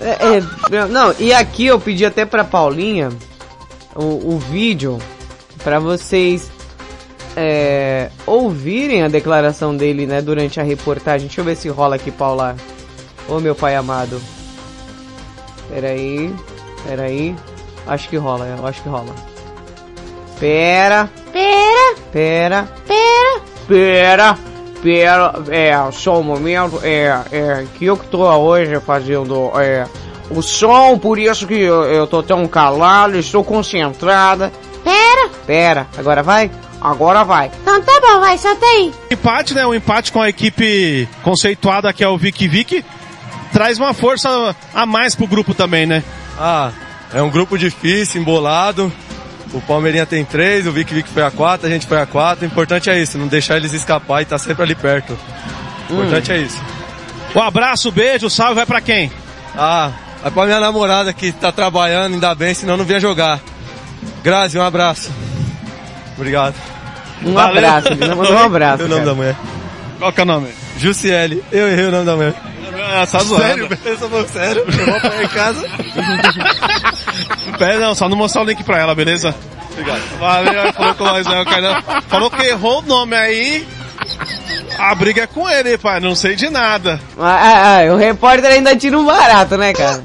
É, é, não, e aqui eu pedi até pra Paulinha o, o vídeo para vocês é, ouvirem a declaração dele, né, durante a reportagem. Deixa eu ver se rola aqui, Paula. Ô meu pai amado. Peraí, peraí. Acho que rola, eu acho que rola. Pera, Pera, pera, pera. pera, pera. É, só um momento. É, é, que eu que tô hoje fazendo, é, o som, por isso que eu, eu tô tão calado, estou concentrada. Pera. Pera, agora vai? Agora vai. Então tá bom, vai, solta aí. Empate, né? Um empate com a equipe conceituada que é o Vicky Vicky. Traz uma força a mais pro grupo também, né? Ah, é um grupo difícil, embolado. O Palmeirinha tem três, o Vic Vic foi a quatro, a gente foi a quatro. O importante é isso, não deixar eles escapar e estar tá sempre ali perto. O importante é isso. Um abraço, beijo, salve, vai pra quem? Ah, vai pra minha namorada que tá trabalhando, ainda bem, senão não vinha jogar. Grazi, um abraço. Obrigado. Um abraço, ele mandou um abraço, O nome da mulher. Qual que é o nome? Jussiele. Eu errei o nome da mulher. Ah, tá zoando. Sério? Sou falando sério? Eu vou apanhar em casa. Pera, não, só não mostrar o link pra ela, beleza? Obrigado. Valeu, falou com nós, né, o. Falou que errou o nome aí. A briga é com ele, pai, não sei de nada. Ah, ah, ah, o repórter ainda tira um barato, né, cara?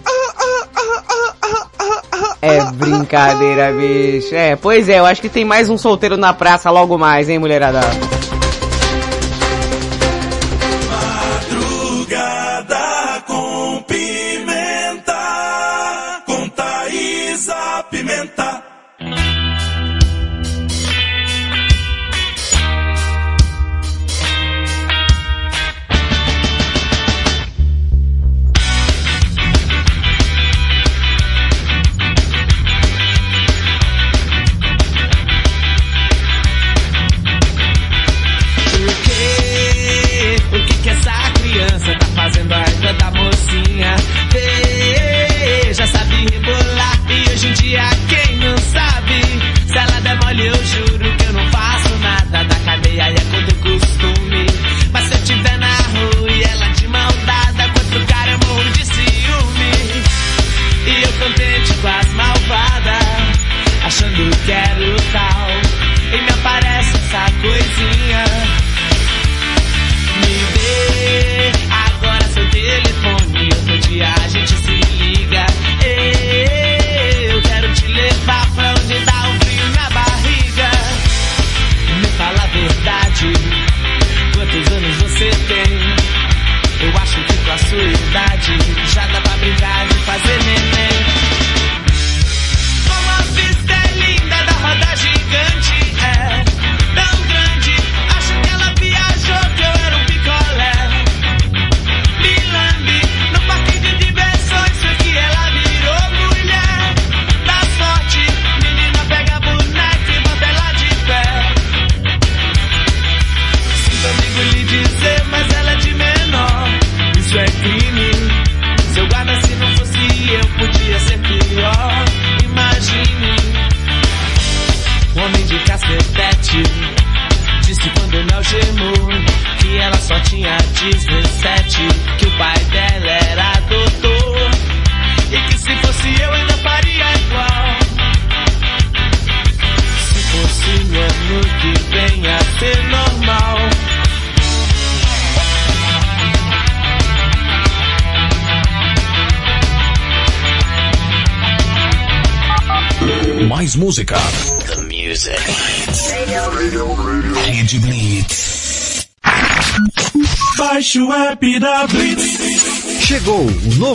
É brincadeira, bicho. É, pois é, eu acho que tem mais um solteiro na praça logo mais, hein, mulherada?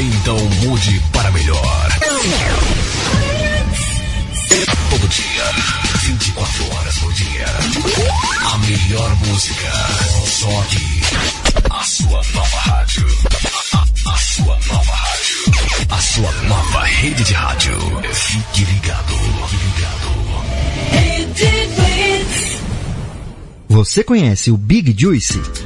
Então mude para melhor. Todo dia, 24 horas por dia. A melhor música. Só aqui. A sua nova rádio. A, a- a sua nova rádio. A sua nova rede de rádio. Fique ligado. Fique ligado. Você conhece o Big Juice?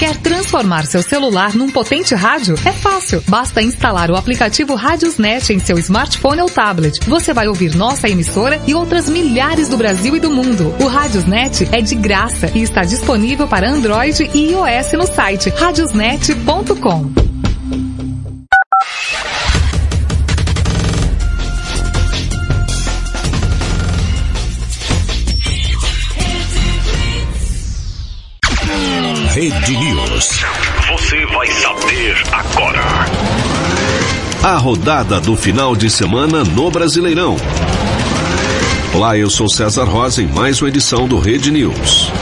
Quer transformar seu celular num potente rádio? É fácil. Basta instalar o aplicativo Radiosnet em seu smartphone ou tablet. Você vai ouvir nossa emissora e outras milhares do Brasil e do mundo. O Radiosnet é de graça e está disponível para Android e iOS no site radiosnet.com. Rede News. Você vai saber agora. A rodada do final de semana no Brasileirão. Olá, eu sou César Rosa em mais uma edição do Rede News.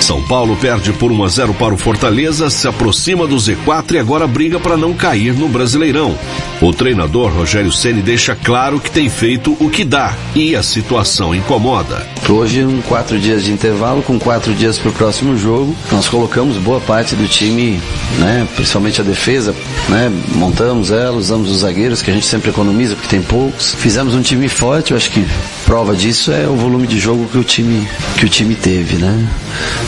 São Paulo perde por 1 a 0 para o Fortaleza, se aproxima do Z4 e agora briga para não cair no Brasileirão. O treinador Rogério Ceni deixa claro que tem feito o que dá e a situação incomoda. Hoje, um quatro dias de intervalo, com quatro dias para o próximo jogo, nós colocamos boa parte do time, né, principalmente a defesa, né, montamos ela, usamos os zagueiros, que a gente sempre economiza porque tem poucos. Fizemos um time forte, eu acho que prova disso é o volume de jogo que o time, que o time teve, né?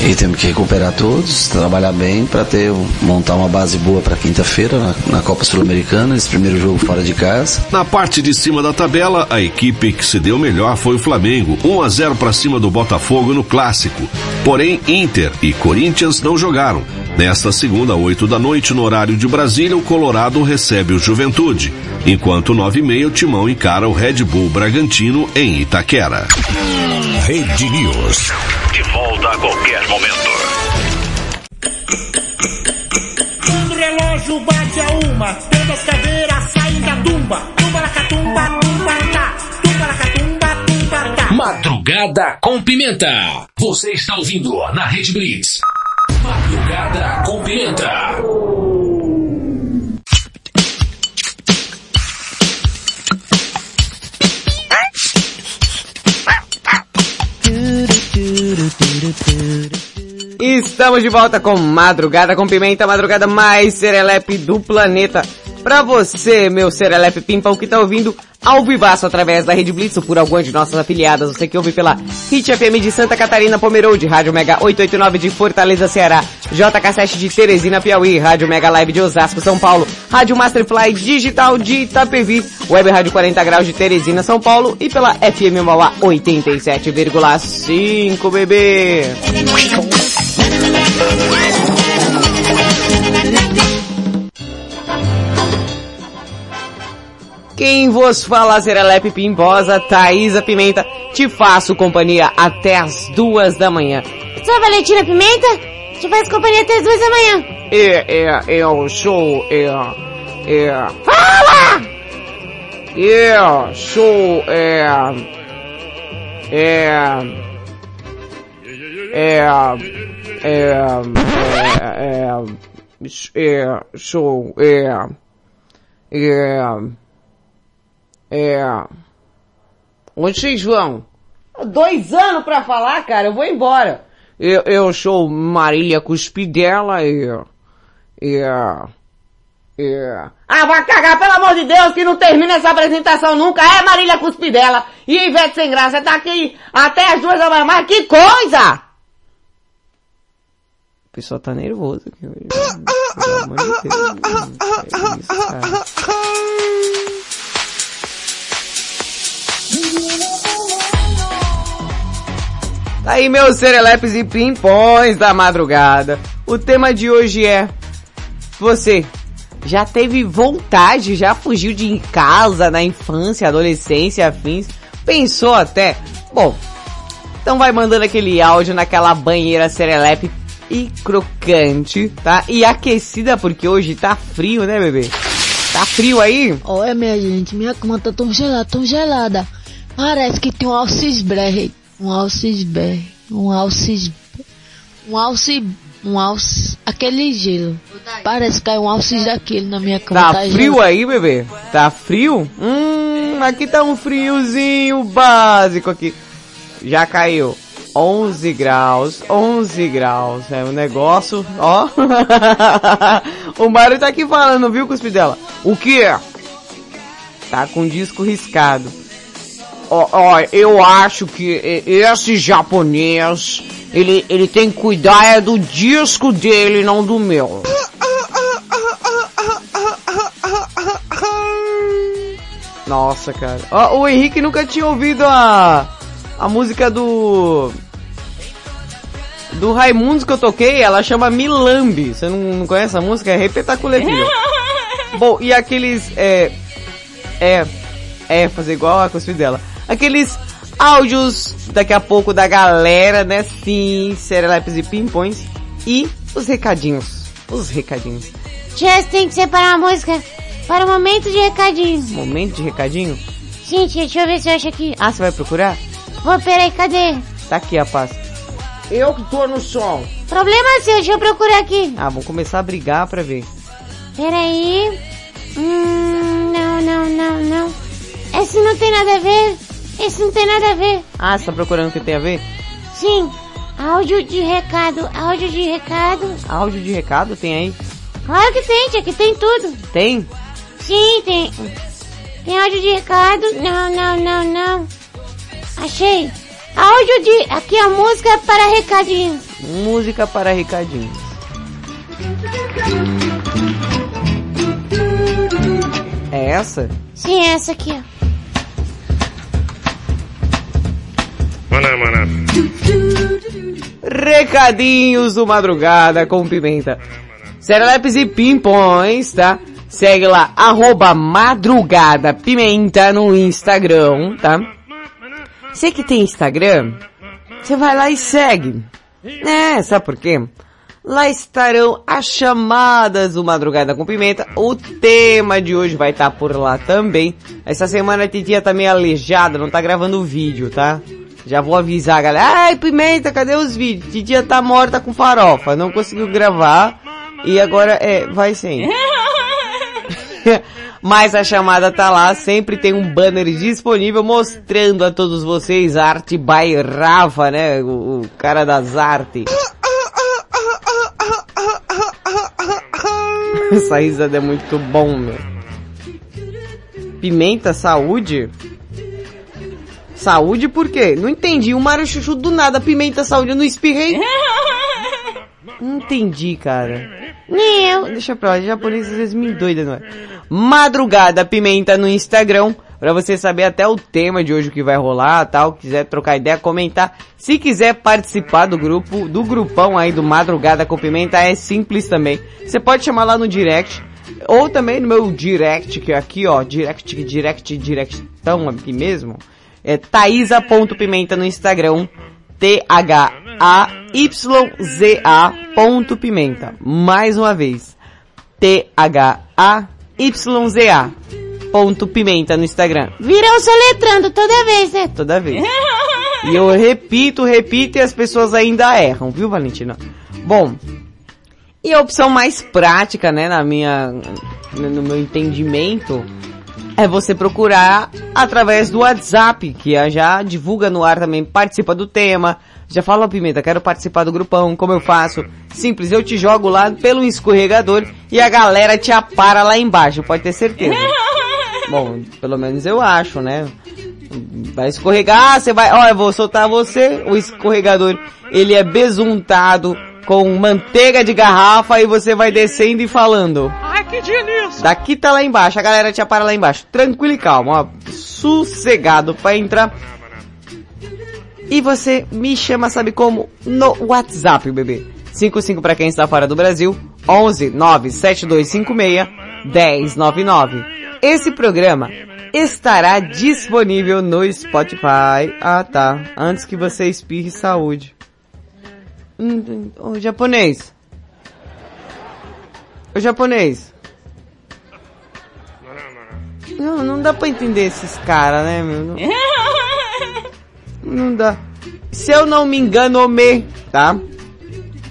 E temos que recuperar todos, trabalhar bem para ter montar uma base boa para quinta-feira na, na Copa Sul-Americana, esse primeiro jogo fora de casa. Na parte de cima da tabela, a equipe que se deu melhor foi o Flamengo, 1 a 0 para cima do Botafogo no clássico. Porém, Inter e Corinthians não jogaram. Nesta segunda, 8 da noite, no horário de Brasília, o Colorado recebe o Juventude, enquanto 9 e meia o Timão encara o Red Bull Bragantino em Itaquera. Rede News. De volta a qualquer momento. Quando o relógio bate a uma, todas as caveiras saem da tumba. Tumba la catumba, tumba tá. Tumba la catumba, tumba tá. Madrugada com Pimenta. Você está ouvindo na Rede Blitz. Madrugada com Pimenta. Estamos de volta com Madrugada com Pimenta, madrugada mais serelepe do planeta. Pra você, meu serelepe pimpão que tá ouvindo ao vivaço através da Rede Blitz ou por alguma de nossas afiliadas, você que ouve pela Hit FM de Santa Catarina, Pomerode, Rádio Mega 889 de Fortaleza, Ceará, JK7 de Teresina, Piauí, Rádio Mega Live de Osasco, São Paulo, Rádio Masterfly Digital de Itapevi, Web Rádio 40 Graus de Teresina, São Paulo e pela FM Mauá 87,5, bebê. Quem vos fala, Serelepe Pimposa, Thaisa Pimenta, te faço companhia até as duas da manhã. Sou a Valentina Pimenta, te faz companhia até as duas da manhã. É, é, eu sou, é, é, Fala! eu sou, é, é, é, é, é, é, é, sou, é, é, É. Onde vocês vão? Dois anos pra falar, cara, eu vou embora. Eu, eu sou Marília Cuspidela e... E... e ah, vai cagar, pelo amor de Deus, que não termina essa apresentação nunca. É Marília Cuspidela e Ivete Sem Graça tá aqui até as duas da manhã. Mas que coisa! Pessoal tá nervoso aqui hoje. Pelo amor de Deus. É isso, cara. Tá aí meus serelepes e pimpões da madrugada. O tema de hoje é você já teve vontade, já fugiu de casa na infância, adolescência, afins, pensou até, bom, então vai mandando aquele áudio naquela banheira serelepe e crocante, tá? E aquecida porque hoje tá frio, né, bebê? Tá frio aí? Olha, minha gente, minha cama tá tão gelada, tão gelada. Parece que tem um alcisberre. Um alcisberre. Um alcis... Um alcis... Um alcis... Aquele gelo. Parece que caiu um alcis daquele na minha cama. Tá frio aí, bebê? Tá frio? Hum, aqui tá um friozinho básico aqui. Já caiu. 11 graus, 11 graus, é um negócio, ó. o Mário tá aqui falando, viu, Cuspidela? O que? Tá com disco riscado. Ó, ó, eu acho que esse japonês, ele, ele tem que cuidar é do disco dele, não do meu. Nossa, cara. Ó, o Henrique nunca tinha ouvido a a música do do Raimundos que eu toquei, ela chama Milambi. Você não, não conhece a música? É Repetaculê, filho. Bom, e aqueles é é é fazer igual a cospe dela. Aqueles áudios daqui a pouco da galera, né? Sim, serelepes e pimpões e os recadinhos. Os recadinhos. Tia, tem que separar a música para o momento de recadinho. Momento de recadinho? Sim, tia, deixa eu ver se eu acho aqui. Ah, você vai procurar? Vou, peraí, cadê? Tá aqui a pasta. Eu que tô no som. Problema seu, deixa eu procurar aqui. Ah, vamos começar a brigar pra ver. Peraí. Hum, não, não, não, não. Esse não tem nada a ver. Esse não tem nada a ver. Ah, você tá procurando o que tem a ver? Sim. Áudio de recado, áudio de recado. Áudio de recado tem aí? Claro que tem, tia, que tem tudo. Tem? Sim, tem. Tem áudio de recado. Não, não, não, não. Achei. Áudio de. Aqui a música para recadinhos. Música para recadinhos. É essa? Sim, é essa aqui, ó. Maná, maná. Recadinhos do Madrugada com Pimenta. Serelepes e Pimpões, tá? Segue lá, arroba Madrugada Pimenta no Instagram, tá? Você que tem Instagram, você vai lá e segue. É, sabe por quê? Lá estarão as chamadas do Madrugada com Pimenta. O tema de hoje vai estar por lá também. Essa semana a Titia tá meio aleijada, não tá gravando vídeo, tá? Já vou avisar a galera. Ai, Pimenta, cadê os vídeos? Titia tá morta com farofa, não conseguiu gravar. E agora, é, vai sem. Mas a chamada tá lá, sempre tem um banner disponível mostrando a todos vocês a arte by Rafa, né? O, o cara das artes. Essa risada é muito bom, meu. Pimenta, saúde? Saúde por quê? Não entendi. O Mário Chuchu do nada, pimenta, saúde, eu não espirrei. Não entendi, cara. Nem. Deixa pra lá, japonês às vezes me doida, não é? Madrugada Pimenta no Instagram, pra você saber até o tema de hoje que vai rolar, tal, quiser trocar ideia, comentar. Se quiser participar do grupo, do grupão aí do Madrugada com Pimenta, é simples também. Você pode chamar lá no direct, ou também no meu direct, que é aqui ó, direct, direct, directão aqui mesmo. É Thaisa.pimenta no Instagram. T-H-A-Y-Z-A ponto pimenta. Mais uma vez. T-H-A-Y-Z-A ponto pimenta no Instagram. Viram soletrando toda vez, né? Toda vez. E eu repito, repito e as pessoas ainda erram, viu, Valentina? Bom, e a opção mais prática, né, na minha, no meu entendimento, é você procurar através do WhatsApp, que já divulga no ar também, participa do tema, já fala, "Ó, Pimenta, quero participar do grupão, como eu faço? Simples, eu te jogo lá pelo escorregador e a galera te apara lá embaixo, pode ter certeza. Bom, pelo menos eu acho, né? Vai escorregar, você vai, ó, eu vou soltar você, o escorregador, ele é besuntado com manteiga de garrafa e você vai descendo e falando. Que delícia! Daqui tá lá embaixo, a galera te apara lá embaixo. Tranquilo e calmo, ó. Sossegado pra entrar. E você me chama, sabe como? No WhatsApp, bebê. 55 pra quem está fora do Brasil. 11 97256 1099. Esse programa estará disponível no Spotify. Ah, tá. Antes que você espirre saúde. Hum, hum, Ô, japonês. Ô, japonês. Não, não dá pra entender esses caras, né, meu? Não, não dá. Se eu não me engano, me, tá?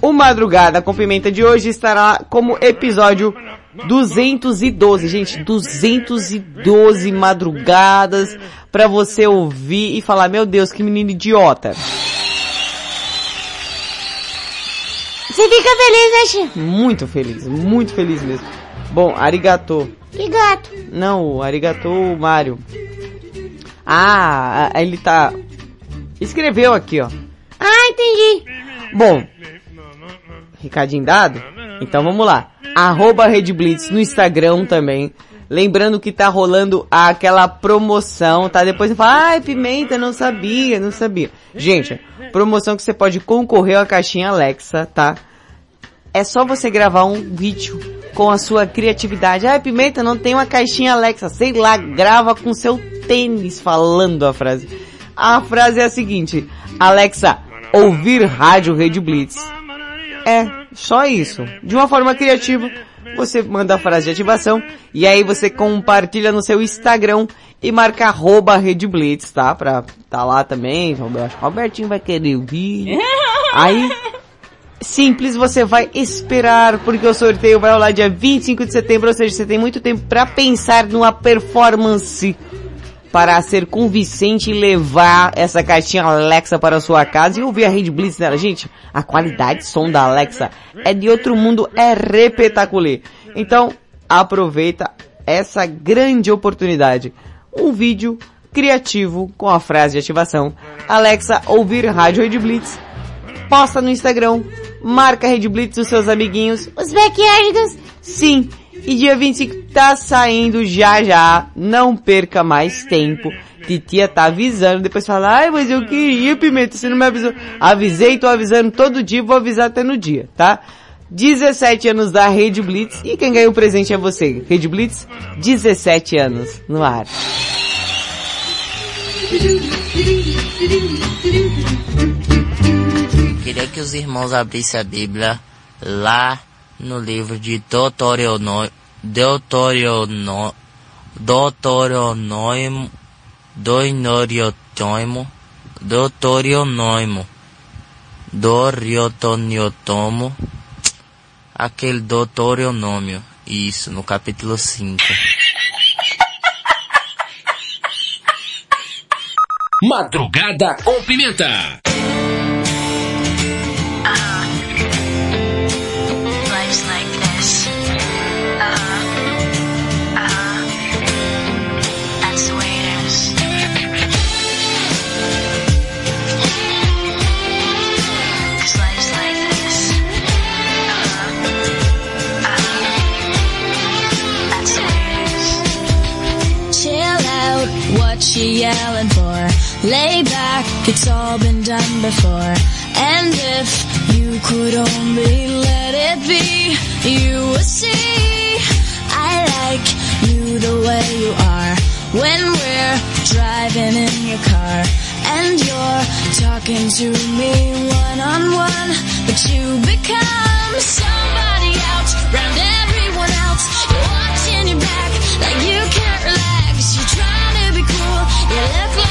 O Madrugada com Pimenta de hoje estará como episódio 212. Gente, 212 madrugadas pra você ouvir e falar, meu Deus, que menino idiota. Você fica feliz, né, Chico? Muito feliz, muito feliz mesmo. Bom, arigato. Que gato. Não, o arigato Mário. Ah, ele tá... Escreveu aqui, ó. Ah, entendi. Bom, recadinho dado? Então vamos lá. Arroba Red Blitz no Instagram também. Lembrando que tá rolando aquela promoção, tá? Depois você fala, ai, Pimenta, não sabia, não sabia. Gente, promoção que você pode concorrer à caixinha Alexa, tá? É só você gravar um vídeo com a sua criatividade. Ai, Pimenta, não tem uma caixinha Alexa. Sei lá, grava com seu tênis falando a frase. A frase é a seguinte. Alexa, ouvir rádio Rede Blitz. É, só isso. De uma forma criativa, você manda a frase de ativação e aí você compartilha no seu Instagram e marca arroba Rede Blitz, tá? Pra tá lá também. Eu acho que o Robertinho vai querer ouvir. Aí, simples, você vai esperar, porque o sorteio vai rolar dia 25 de setembro, ou seja, você tem muito tempo pra pensar numa performance para ser convincente e levar essa caixinha Alexa para a sua casa e ouvir a Red Blitz dela. Gente, a qualidade de som da Alexa é de outro mundo, é repetacular. Então, aproveita essa grande oportunidade. Um vídeo criativo com a frase de ativação. Alexa, ouvir Rádio Red Blitz. Posta no Instagram. Marca Red Blitz os seus amiguinhos. Os backyardigans. Sim. E dia 25 tá saindo já já. Não perca mais tempo. Titia tá avisando. Depois fala, ai, mas eu queria, Pimenta, você não me avisou. Avisei, tô avisando todo dia, vou avisar até no dia, tá? 17 anos da Rede Blitz. E quem ganhou o presente é você. Rede Blitz, 17 anos no ar. Queria que os irmãos abrissem a Bíblia lá no livro de Deuteronômio, Deuteronômio, Deuteronômio, Deuteronômio, Deuteronômio, Deuteronômio, aquele Deuteronômio, isso, no capítulo 5. Madrugada com Pimenta. Yelling for? Lay back, it's all been done before. And if you could only let it be, you would see. I like you the way you are. When we're driving in your car, and you're talking to me one on one, but you become somebody else, round everyone else. You're watching your back like you can't relax. You're trying to be cool, you look like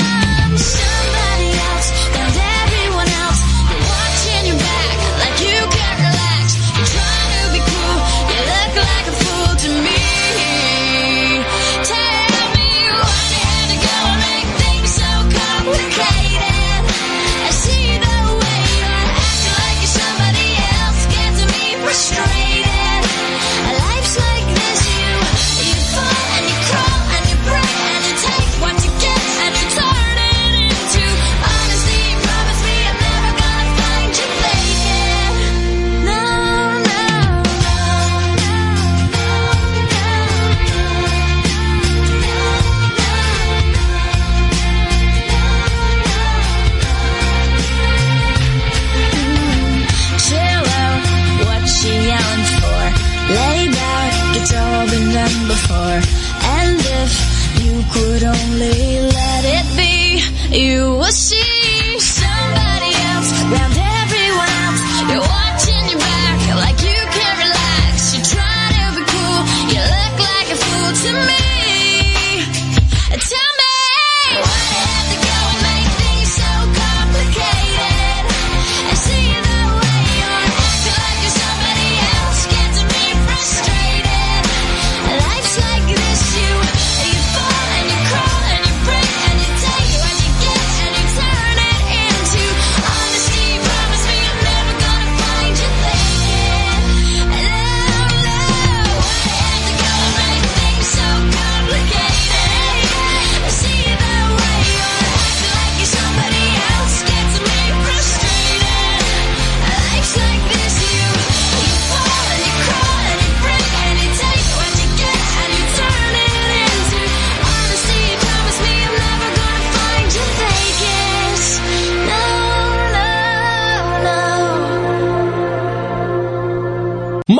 Lay back, it's all been done before. And if you could only let it be, you would see.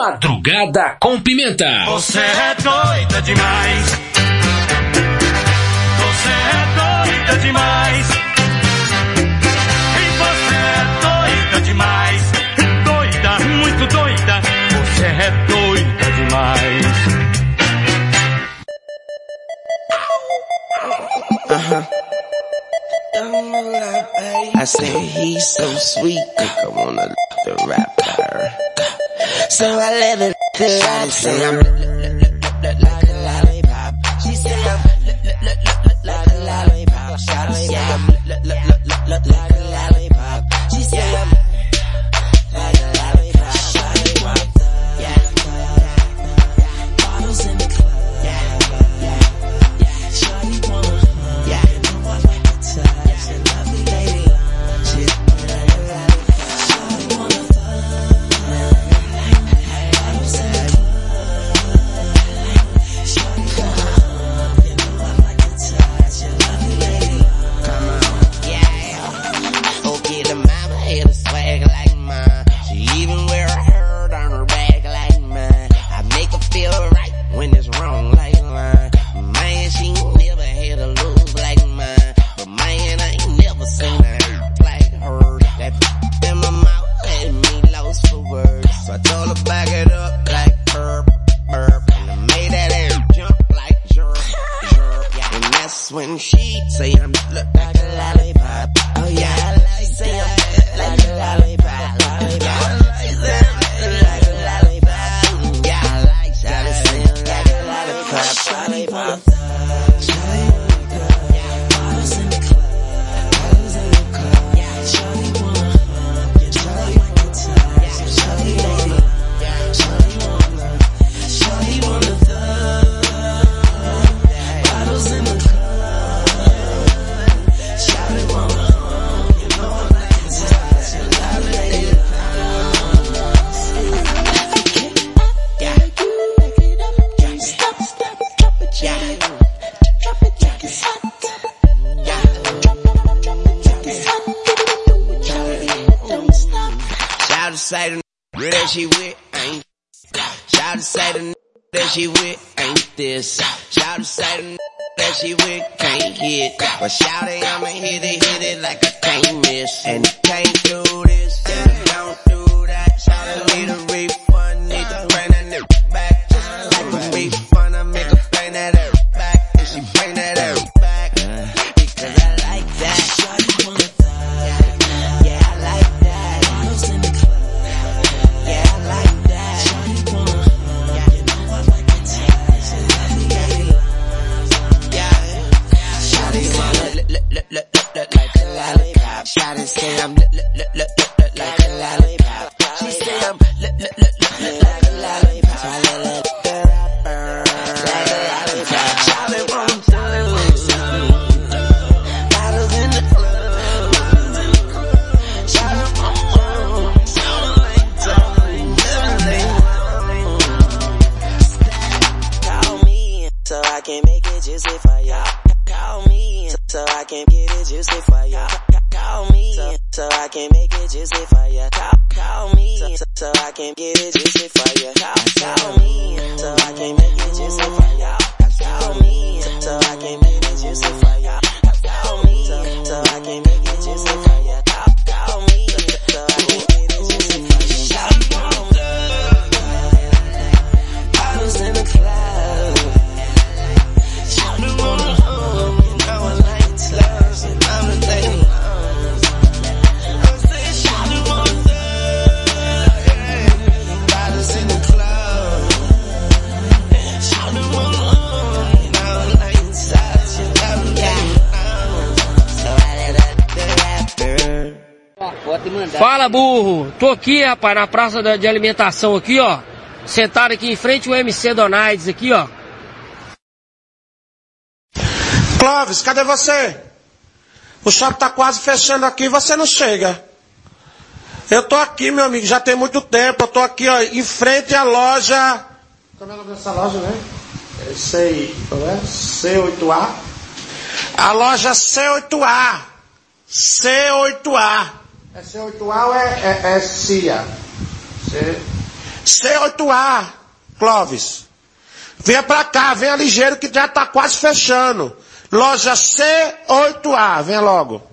Madrugada com Pimenta. Você é doida demais. Você é doida demais. E você é doida demais. Doida, muito doida. Você é doida demais. Uh -huh. I said he's so sweet. I wanna the rapper. So I let it the life. Say I'm like a lollipop. She said I'm like a lollipop. She said I'm like a lollipop. Shout to say the that she with ain't Shout to say the that she with ain't this. Shout to say the that she with can't hit. But shout it, I'ma hit it, hit it like I can't miss. And can't do this, yeah, don't do that. Shout it, need a refill. say I'm burro, tô aqui, rapaz, na praça de alimentação aqui, ó. Sentado aqui em frente o MC Donaides aqui, ó. Clóvis, cadê você? O shopping tá quase fechando aqui e você não chega. Eu tô aqui, meu amigo, já tem muito tempo. Eu tô aqui, ó, em frente à loja. Como é o nome dessa loja, né? É? C8A. É? A loja C8A. C8A. C8A é, é, é CIA. C... C8A, Clóvis. Venha para cá, venha ligeiro que já está quase fechando. Loja C8A, venha logo.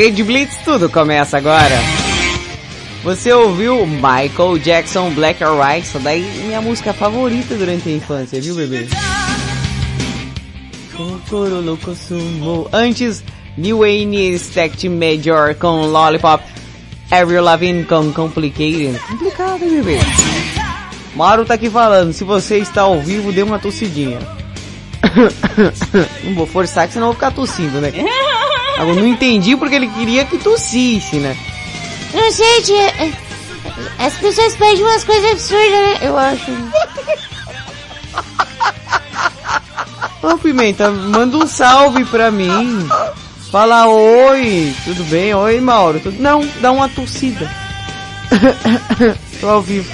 Rede Blitz, tudo começa agora. Você ouviu Michael Jackson Black or White? Isso daí é minha música favorita durante a infância, viu, bebê? Antes, New Wayne Stacked Major com Lollipop. Avril Lavigne com Complicated. Complicado, bebê. Mauro tá aqui falando, se você está ao vivo, dê uma tossidinha. não vou forçar que senão eu vou ficar tossindo, né? Eu não entendi porque ele queria que tossisse, né? Não sei, tia. As pessoas pedem umas coisas absurdas, né? Eu acho. Ô Pimenta, manda um salve pra mim. Fala oi, tudo bem? Oi Mauro, tudo... Não, dá uma tossida. Tô ao vivo.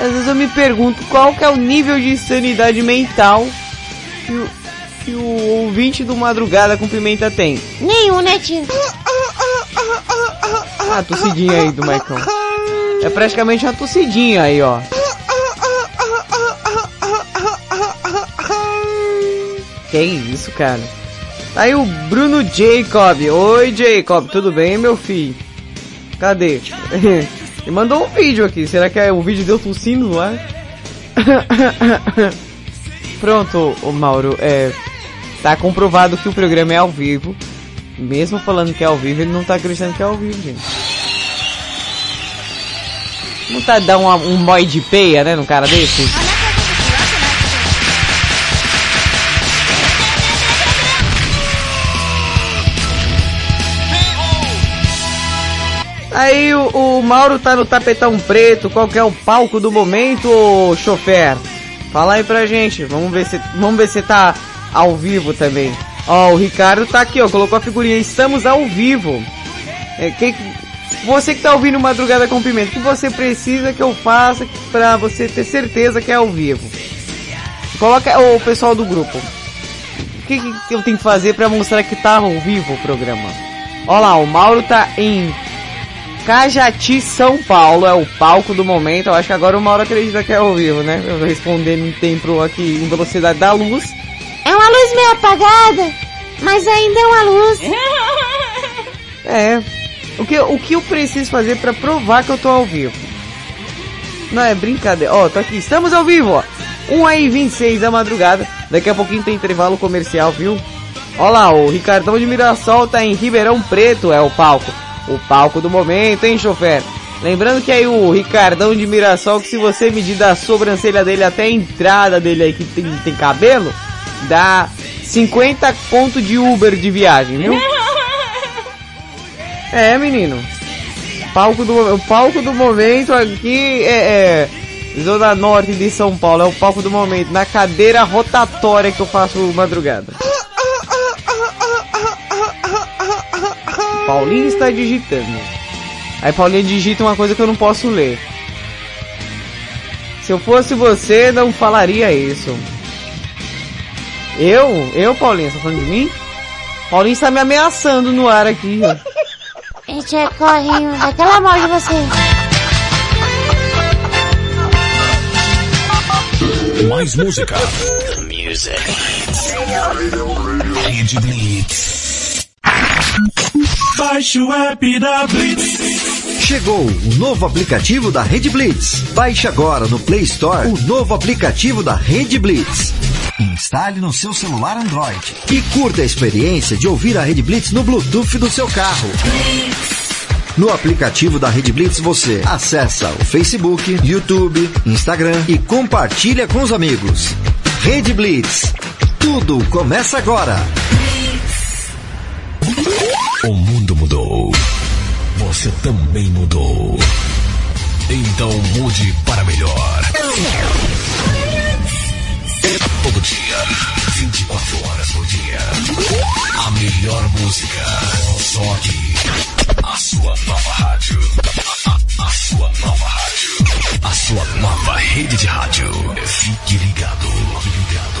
Às vezes eu me pergunto qual que é o nível de sanidade mental que o, que o ouvinte do Madrugada com Pimenta tem. Nenhum, né, tia? Ah, tossidinha aí do Maicon. É praticamente uma tossidinha aí, ó. Que isso, cara? Tá Aí o Bruno Jacob. Oi, Jacob, tudo bem, meu filho? Cadê? Ele mandou um vídeo aqui. Será que é o vídeo deu tossindo ar? Pronto, o Mauro, é. Tá comprovado que o programa é ao vivo. Mesmo falando que é ao vivo, ele não tá acreditando que é ao vivo, gente. Não tá dar uma, um mói de peia, né, num cara desse? Aí o, o Mauro tá no tapetão preto, qual que é o palco do momento, ô chofer? Fala aí pra gente, vamos ver se, vamos ver se tá ao vivo também. Ó, o Ricardo tá aqui, ó, colocou a figurinha, estamos ao vivo. É, que, você que tá ouvindo Madrugada com Pimenta, o que você precisa que eu faça pra você ter certeza que é ao vivo? Coloca o pessoal do grupo. O que, que eu tenho que fazer pra mostrar que tá ao vivo o programa? Ó lá, o Mauro tá em Cajati, São Paulo, é o palco do momento. Eu acho que agora o Mauro acredita que é ao vivo, né? Eu vou responder em tempo aqui em velocidade da luz. É uma luz meio apagada, mas ainda é uma luz. É. O que, o que eu preciso fazer pra provar que eu tô ao vivo? Não é brincadeira. Ó, tô aqui. Estamos ao vivo, ó. 1 aí 26 da madrugada. Daqui a pouquinho tem intervalo comercial, viu? Ó lá, o Ricardão de Mirassol tá em Ribeirão Preto, é o palco. O palco do momento, hein, chofer? Lembrando que aí o Ricardão de Mirassol, que se você medir da sobrancelha dele até a entrada dele aí que tem, tem cabelo, dá 50 conto de Uber de viagem, viu? É, menino. Palco do, o palco do momento aqui é, é Zona Norte de São Paulo, é o palco do momento, na cadeira rotatória que eu faço madrugada. Paulinho está digitando. Aí Paulinho digita uma coisa que eu não posso ler. Se eu fosse você, não falaria isso. Eu? Eu, Paulinho? Você tá falando de mim? Paulinho está me ameaçando no ar aqui, ó. Gente, é corrinho. Daquela mal de você. Mais música. Music. Rede Blitz. Baixe o app da Blitz. Chegou o novo aplicativo da Rede Blitz. Baixe agora no Play Store o novo aplicativo da Rede Blitz. Instale no seu celular Android e curta a experiência de ouvir a Rede Blitz no Bluetooth do seu carro. No aplicativo da Rede Blitz você acessa o Facebook, YouTube, Instagram e compartilha com os amigos. Rede Blitz. Tudo começa agora. O mundo mudou. Você também mudou. Então mude para melhor. Todo dia, 24 horas por dia. A melhor música. Só aqui. A sua nova rádio. A, a- a sua nova rádio. A sua nova rede de rádio. Fique ligado. Fique ligado.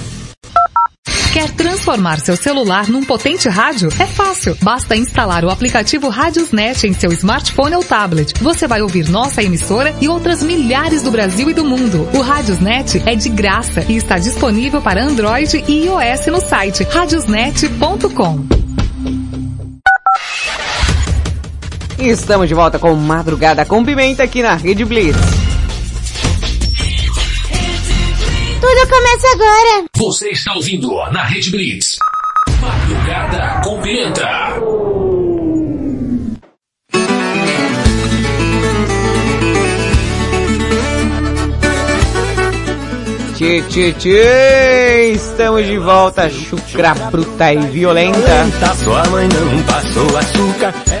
Quer transformar seu celular num potente rádio? É fácil. Basta instalar o aplicativo Radiosnet em seu smartphone ou tablet. Você vai ouvir nossa emissora e outras milhares do Brasil e do mundo. O Radiosnet é de graça e está disponível para Android e iOS no site radiosnet.com. Estamos de volta com Madrugada com Pimenta aqui na Rede Blitz. Começa agora. Você está ouvindo na Rede Blitz. Madrugada com Pimenta. Tchê, tchê, tchê, estamos de volta, chucra bruta e violenta. Sua mãe não passou açúcar.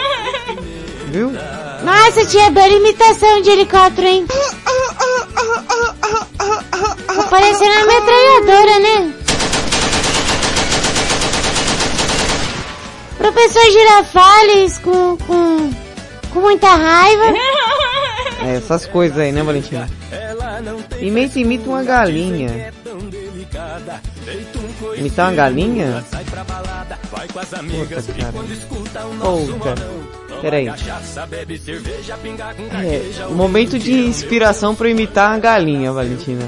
Viu? Nossa, tinha bela imitação de helicóptero, hein? Tá parecendo uma metralhadora, né? Professor Girafales com, com, com muita raiva. É, essas coisas aí, né, Valentina? Imita, imita uma galinha. Imitar uma galinha? Puta, cara. Puta. Peraí. É, momento de inspiração pra eu imitar uma galinha, Valentina.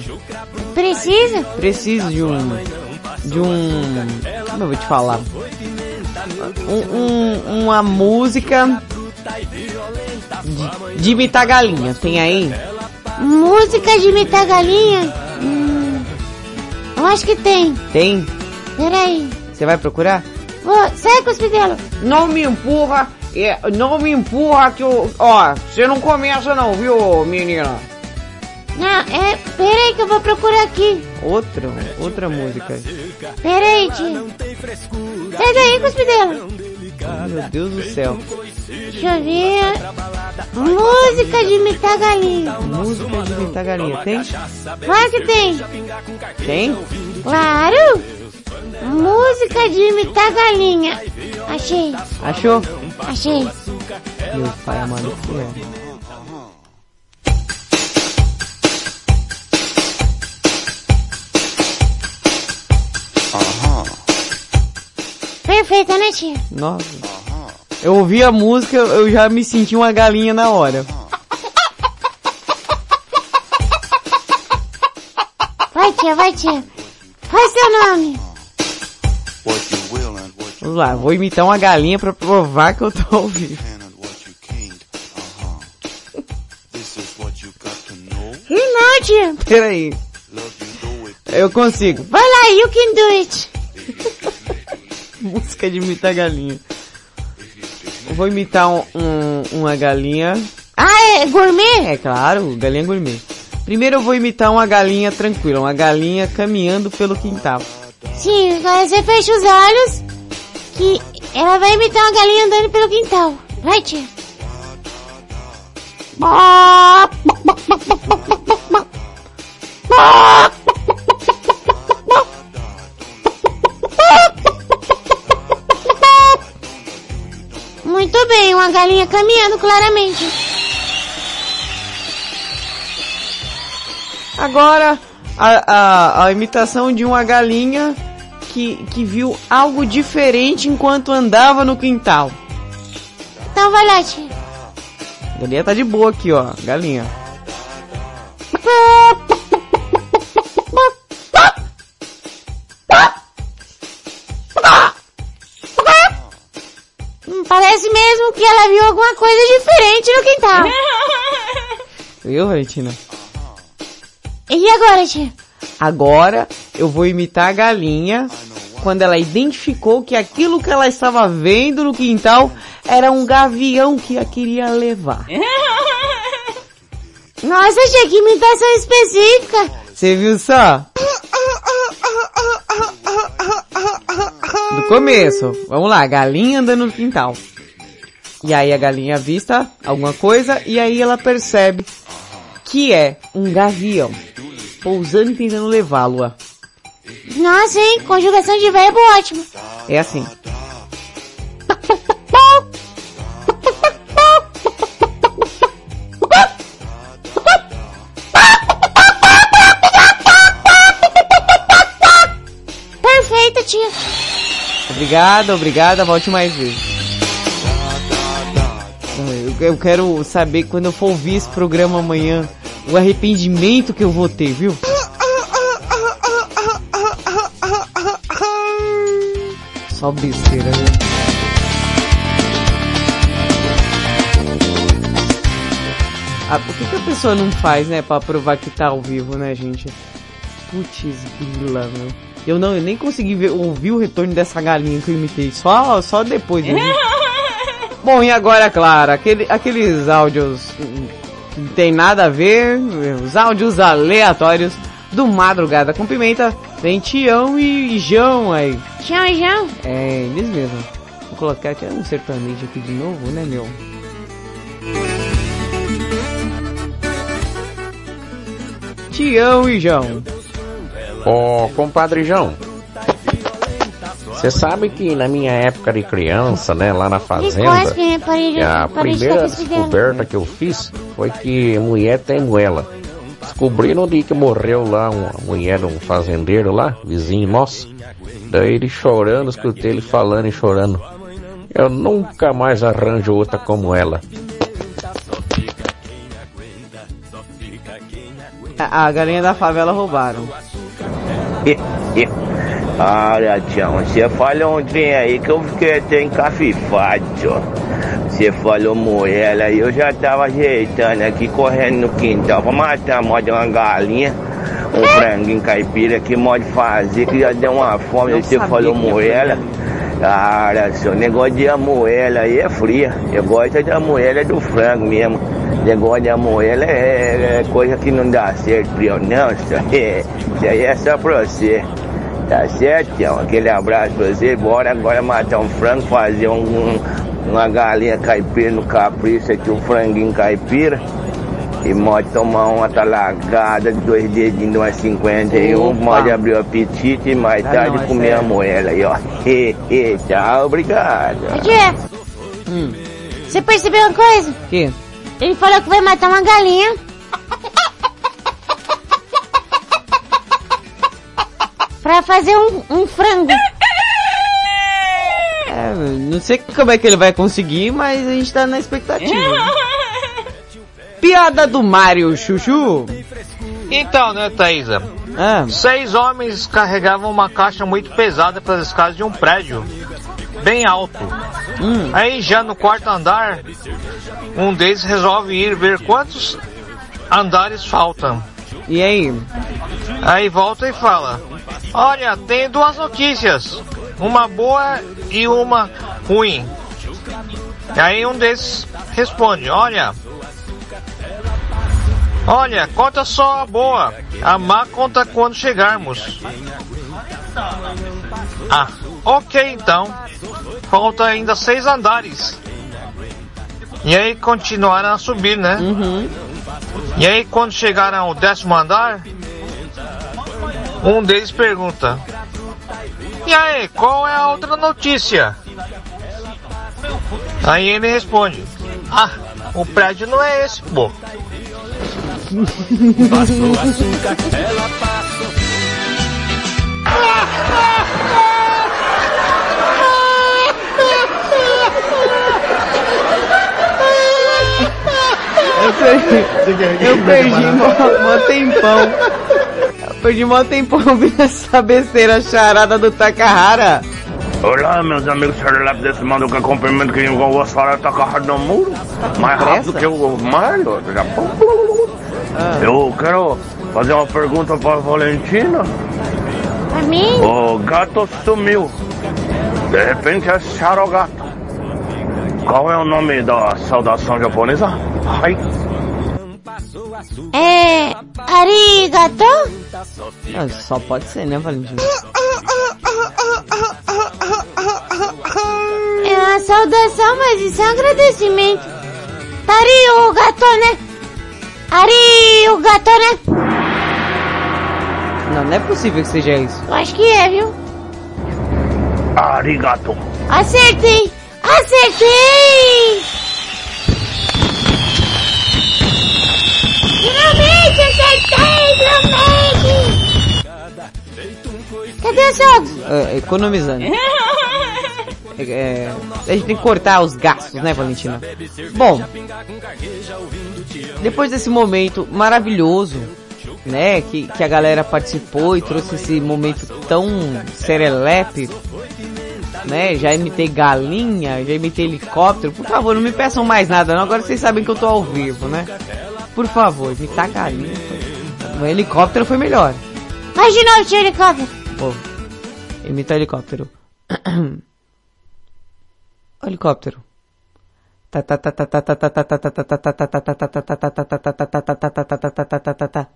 Precisa? Preciso de um... De um... Como eu vou te falar? Um, um- uma música... De, de imitar galinha. Tem aí? Música de imitar galinha? Hum, eu acho que tem. Tem? Peraí. Você vai procurar? Vou, sai, cuspidelo. Não me empurra, é, não me empurra que eu... Ó, você não começa não, viu, menina? Não, é, peraí que eu vou procurar aqui. Outra, outra música. Peraí, tio. Sai daí, cuspidelo. Oh, meu Deus do céu. Deixa eu ver. Música de imitar galinha. Música de imitar galinha, tem? Claro que tem. Tem? Claro. Música de imitar galinha. Achei. Achou? Achei. Meu pai amado que é. Perfeita, né, tia? Nossa. Eu ouvi a música, eu já me senti uma galinha na hora. Vai, tia, vai, tia. Qual é seu nome? Vamos lá, vou imitar uma galinha pra provar que eu tô ao vivo. Peraí. Eu consigo. Vai lá, you can do it. Música de imitar galinha. Vou imitar um, um- uma galinha. Ah, é gourmet? É claro, galinha gourmet. Primeiro eu vou imitar uma galinha tranquila, uma galinha caminhando pelo quintal. Sim, você fecha os olhos que ela vai imitar uma galinha andando pelo quintal. Vai, tia. Muito bem, uma galinha caminhando claramente. Agora, a, a, a imitação de uma galinha que, que viu algo diferente enquanto andava no quintal. Então vai lá, tia. A galinha tá de boa aqui, ó. Galinha. Hum, Parece mesmo que ela viu alguma coisa diferente no quintal. Viu, Valentina? E agora, tia? Agora eu vou imitar a galinha quando ela identificou que aquilo que ela estava vendo no quintal era um gavião que a queria levar. Nossa, tia, que imitação específica. Você viu só? Do começo. Vamos lá, galinha andando no quintal. E aí a galinha avista alguma coisa e aí ela percebe que é um gavião pousando e tentando levá-lo. ó. Nossa, hein? Conjugação de verbo ótimo. É assim. Perfeito, tia. Obrigada, obrigada, volte mais vezes. Eu quero saber quando eu for ouvir esse programa amanhã, o arrependimento que eu vou ter, viu? Só besteira, viu? Ah, por que, que a pessoa não faz, né, pra provar que tá ao vivo, né, gente? Putz, grila, meu. Eu não, eu nem consegui ver, ouvir o retorno dessa galinha que eu imitei, só, só depois. Né? Bom, e agora, claro, aquele, aqueles áudios hum, que não tem nada a ver, os áudios aleatórios do Madrugada com Pimenta, tem Tião e João aí. Tchau, João. É, eles mesmos. Vou colocar até um sertanejo aqui de novo, né, meu? Tião e João. Ô, compadre João. Você sabe que na minha época de criança, né, lá na fazenda, a primeira descoberta que eu fiz foi que mulher tem moela. Descobri no dia que morreu lá uma mulher de um fazendeiro lá, vizinho nosso. Daí ele chorando, escutei ele falando e chorando. Eu nunca mais arranjo outra como ela. A, a galinha da favela roubaram. Olha, Tião, você falou um trem aí que eu fiquei até encafifado, tio. Você falou moela aí, eu já tava ajeitando aqui, correndo no quintal pra matar mod uma galinha, um franguinho caipira que pode fazer, que já deu uma fome, você falou moela. Cara, seu negócio de amoela aí é fria. Eu gosto da moela do frango mesmo. Negócio de amoela é, é coisa que não dá certo eu não, isso aí, isso aí é só pra você. Tá certo, Tião? Aquele abraço pra você. Bora agora matar um frango, fazer um, um- uma galinha caipira no capricho aqui, um franguinho caipira. E pode tomar uma talagada de dois dedinhos de umas 51, Opa. pode abrir o apetite e mais Ah, tarde não, é comer a sério. moela aí, ó. Tchau, obrigado. Tia, você percebeu uma coisa? Que? Ele falou que vai matar uma galinha. pra fazer um, um frango. É, não sei como é que ele vai conseguir, mas a gente tá na expectativa. Piada do Mario Chuchu. Então, né, Thaisa? Ah. Seis homens carregavam uma caixa muito pesada pelas escadas de um prédio, bem alto. Aí, já no quarto andar, um deles resolve ir ver quantos andares faltam. E aí? Aí volta e fala: Olha, tem duas notícias, uma boa e uma ruim. E aí um desses responde: Olha, olha, conta só a boa, a má conta quando chegarmos. Ah, ok então. Falta ainda seis andares. E aí continuaram a subir, né? E aí quando chegaram ao décimo andar, um deles pergunta: E aí, qual é a outra notícia? Aí ele responde: Ah, o prédio não é esse, pô. Passou açúcar, ela passou. Eu, sei, eu perdi mó, mó tempão. Eu perdi mó tempão ouvindo essa besteira charada do Takahara. Olá, meus amigos Serelap desse mando que cumprimento que eu vou falar Takahara no muro. Mais rápido que o Mario. do Japão. Eu quero fazer uma pergunta para a Valentina. Pra mim? O gato sumiu. De repente é Charogato. Qual é o nome da saudação japonesa? Ai. É. Arigato? Ah, Só pode ser, né, Valentina? É uma saudação, mas isso é um agradecimento. Arigato, né? Arigato, né? Não, não é possível que seja isso. Eu acho que é, viu? Arigato. Acertei! Acertei! Cadê os jogos? É, economizando. É, é, a gente tem que cortar os gastos, né, Valentina? Bom, depois desse momento maravilhoso, né, que, que a galera participou e trouxe esse momento tão serelepe, né, já imitei galinha, já imitei helicóptero, por favor, não me peçam mais nada não, agora vocês sabem que eu tô ao vivo, né? Por favor, imitar galinha. O helicóptero foi melhor. Faz de novo, tio helicóptero. Pô, imita helicóptero. Helicóptero.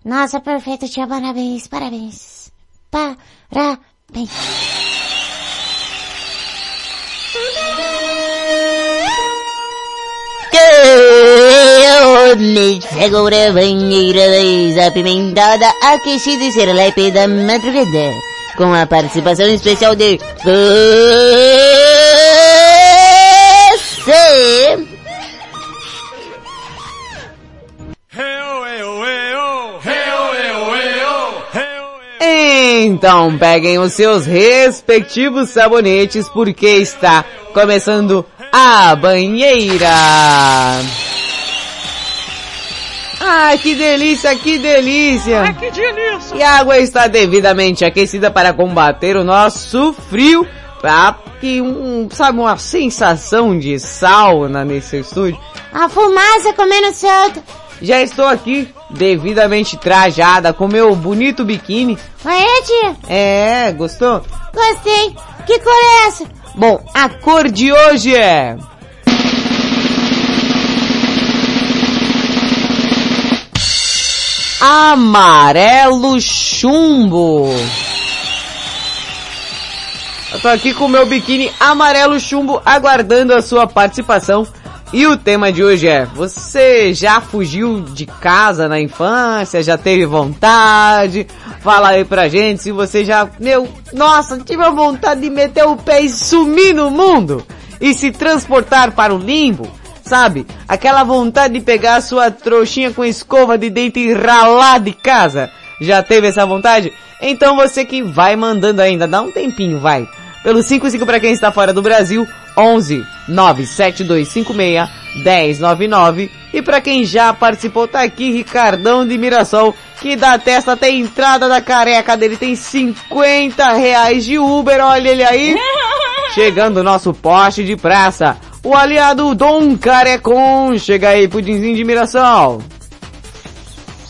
Nossa, perfeito, tia, parabéns, parabéns. Parabéns. Segura a banheira da apimentada, aquecida e serelepe da madrugada. Com a participação especial de... Você! Então peguem os seus respectivos sabonetes porque está começando a banheira. Ah, que delícia, que delícia! Ah, que delícia! E a água está devidamente aquecida para combater o nosso frio, para que um, sabe, uma sensação de sauna nesse estúdio. A fumaça comendo solta. Já estou aqui devidamente trajada com meu bonito biquíni. Aê, tia? É, gostou? Gostei. Que cor é essa? Bom, a cor de hoje é... Amarelo chumbo. Eu tô aqui com o meu biquíni amarelo chumbo aguardando a sua participação. E o tema de hoje é: você já fugiu de casa na infância? Já teve vontade? Fala aí pra gente se você já, meu, nossa, tive a vontade de meter o pé e sumir no mundo e se transportar para o limbo. Sabe? Aquela vontade de pegar a sua trouxinha com escova de dente e ralar de casa. Já teve essa vontade? Então você que vai mandando ainda, dá um tempinho, vai. Pelo 55 para quem está fora do Brasil, 11 97256 1099. E para quem já participou, tá aqui Ricardão de Mirassol, que da testa até a entrada da careca dele tem 50 reais de Uber, olha ele aí. Chegando o nosso poste de praça, o aliado Dom Carecon. Chega aí, pudinzinho de Mirassol.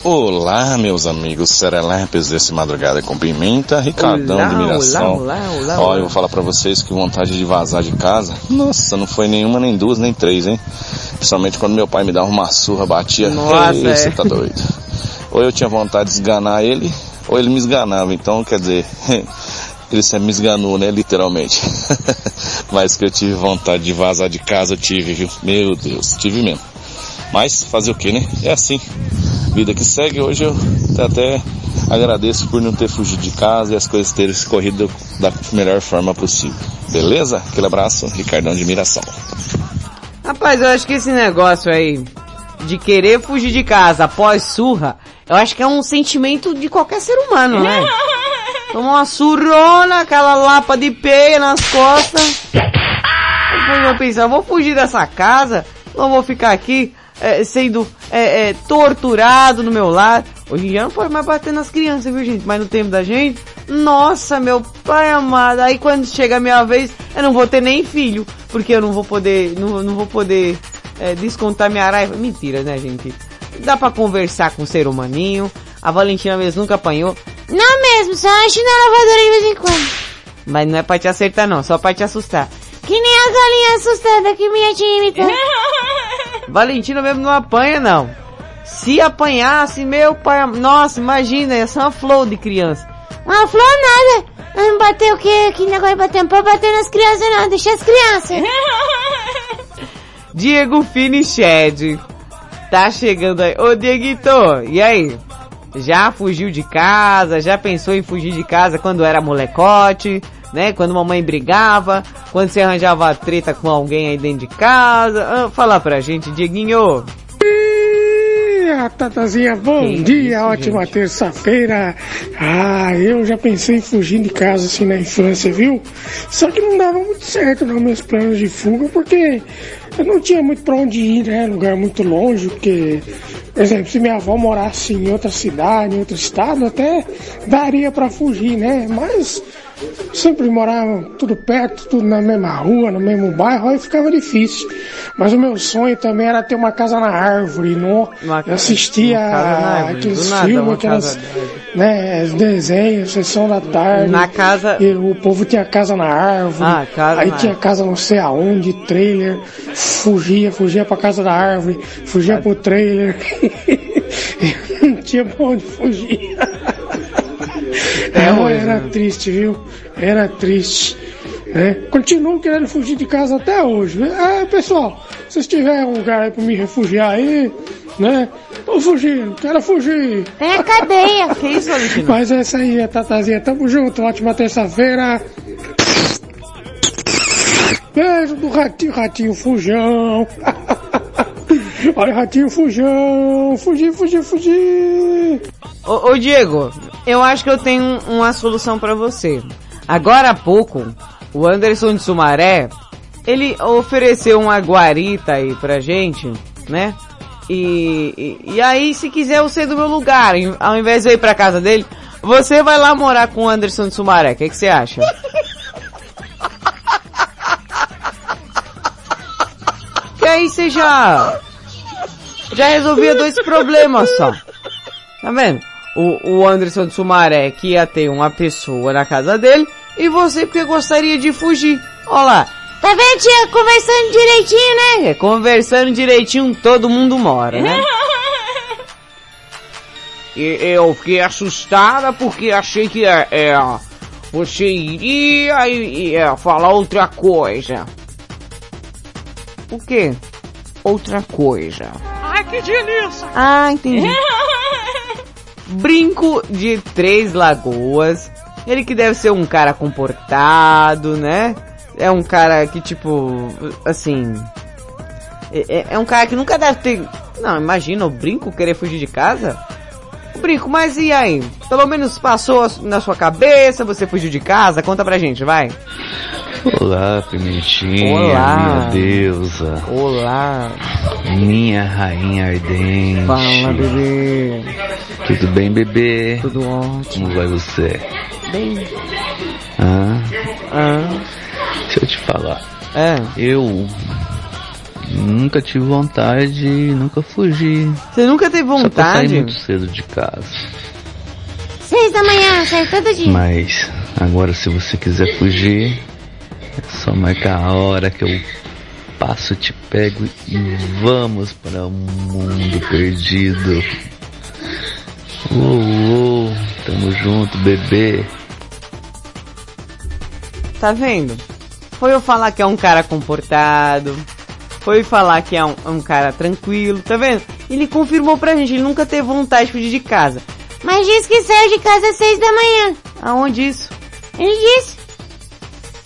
Olá, meus amigos serelepes desse Madrugada com Pimenta, Ricardão Olá, de Miração. olá, olá, olá, Olha, olá. eu vou falar pra vocês que vontade de vazar de casa, nossa, não foi nenhuma, nem duas, nem três, hein? Principalmente quando meu pai me dava uma surra, batia, Nossa, Ei, é. você tá doido. Ou eu tinha vontade de esganar ele, ou ele me esganava, então quer dizer, ele me esganou, né, literalmente. Mas que eu tive vontade de vazar de casa, eu tive, viu? Meu Deus, tive mesmo. Mas fazer o que, né? É assim. Vida que segue, hoje eu até agradeço por não ter fugido de casa e as coisas terem corrido da melhor forma possível. Beleza? Aquele abraço, Ricardão de Miração. Rapaz, eu acho que esse negócio aí de querer fugir de casa após surra, eu acho que é um sentimento de qualquer ser humano, né? Tomar uma surrona, aquela lapa de peia nas costas. Depois eu pensar, vou fugir dessa casa, não vou ficar aqui é, sendo é, é, torturado no meu lar. Hoje em dia não pode mais bater nas crianças, viu gente? Mas no tempo da gente, nossa, meu pai amado. Aí quando chega a minha vez, eu não vou ter nem filho, porque eu não vou poder, não, não vou poder é, descontar minha raiva. Mentira, né, gente? Dá pra conversar com o ser humaninho. A Valentina mesmo nunca apanhou. Não mesmo, só enche na lavadora de vez em quando. Mas não é pra te acertar não, só pra te assustar. Que nem a galinha assustada que minha tia imitou. Valentina mesmo não apanha não. Se apanhasse, meu pai, nossa, imagina, ia ser uma flor de criança. Uma flor nada. Não bater o quê? Que negócio de bater? Não pode bater nas crianças não, deixa as crianças. Diego Finiched. Tá chegando aí. Ô Dieguito, e aí? Já fugiu de casa? Já pensou em fugir de casa quando era molecote? Né? Quando mamãe brigava? Quando você arranjava treta com alguém aí dentro de casa? Ah, fala pra gente, Dieguinho. Tatazinha. Bom dia, ótima terça-feira. Ah, eu já pensei em fugir de casa assim na infância, viu? Só que não dava muito certo nos meus planos de fuga, porque eu não tinha muito pra onde ir, né? Lugar muito longe, porque, por exemplo, se minha avó morasse em outra cidade, em outro estado, até daria pra fugir, né? Mas sempre morava tudo perto, tudo na mesma rua, no mesmo bairro, aí ficava difícil. Mas o meu sonho também era ter uma casa na árvore, não? Eu assistia uma casa na árvore, aqueles nada, filmes, aquelas, casa né, os desenhos, sessão da tarde. Na casa- E o povo tinha casa na árvore. Ah, casa aí na tinha casa não sei aonde, trailer, fugia, fugia pra casa da árvore, fugia pro trailer. não tinha pra onde fugir. É hoje, era né? triste, viu? Era triste. Né? Continuo querendo fugir de casa até hoje. né? Ah, pessoal, se tiver um lugar aí pra me refugiar aí, né? Tô fugindo, quero fugir. É a cadeia. que isso? Mas é isso aí, Tatazinha. Tamo junto, ótima terça-feira. Beijo do ratinho, ratinho fujão. Olha, ratinho fujão. Fugir, fugir, fugir. Ô, ô, Diego, eu acho que eu tenho um- uma solução pra você. Agora há pouco, o Anderson de Sumaré, ele ofereceu uma guarita aí pra gente, né? E, e, e aí, se quiser você do meu lugar, ao invés de eu ir pra casa dele, você vai lá morar com o Anderson de Sumaré. O que, que você acha? aí você já, já resolvia dois problemas só. Tá vendo? O, o Anderson de Sumaré que ia ter uma pessoa na casa dele e você porque gostaria de fugir. Olha lá. Tá vendo, tia? Conversando direitinho, né? É, conversando direitinho todo mundo mora, né? E eu fiquei assustada porque achei que é, é, você iria e, é, falar outra coisa. O quê? Outra coisa. Ai, que delícia! Ah, entendi. Brinco de Três Lagoas. Ele que deve ser um cara comportado, né? É um cara que, tipo, assim. É, é- é um cara que nunca deve ter. Não, imagina o Brinco querer fugir de casa. O Brinco, mas e aí? Pelo menos passou na sua cabeça, você fugiu de casa? Conta pra gente, vai. Olá, Pimentinha, Olá. minha deusa. Olá. Minha rainha ardente. Fala, bebê. Tudo bem, bebê? Tudo ótimo. Como vai você? Bem. Ah, Ah. deixa eu te falar. É. Eu nunca tive vontade, nunca fugi. Você nunca teve Só que eu saí vontade? muito cedo de casa. Seis da manhã, sai todo dia. Mas agora se você quiser fugir, só marcar a hora que eu passo, te pego e vamos para o mundo perdido. Uou, uou, tamo junto, bebê. Tá vendo? Foi falar que é um cara comportado. Foi falar que é um, um cara tranquilo, tá vendo? Ele confirmou pra gente, ele nunca teve vontade de fugir de casa. Mas disse que saiu de casa às seis da manhã. Aonde isso? Ele disse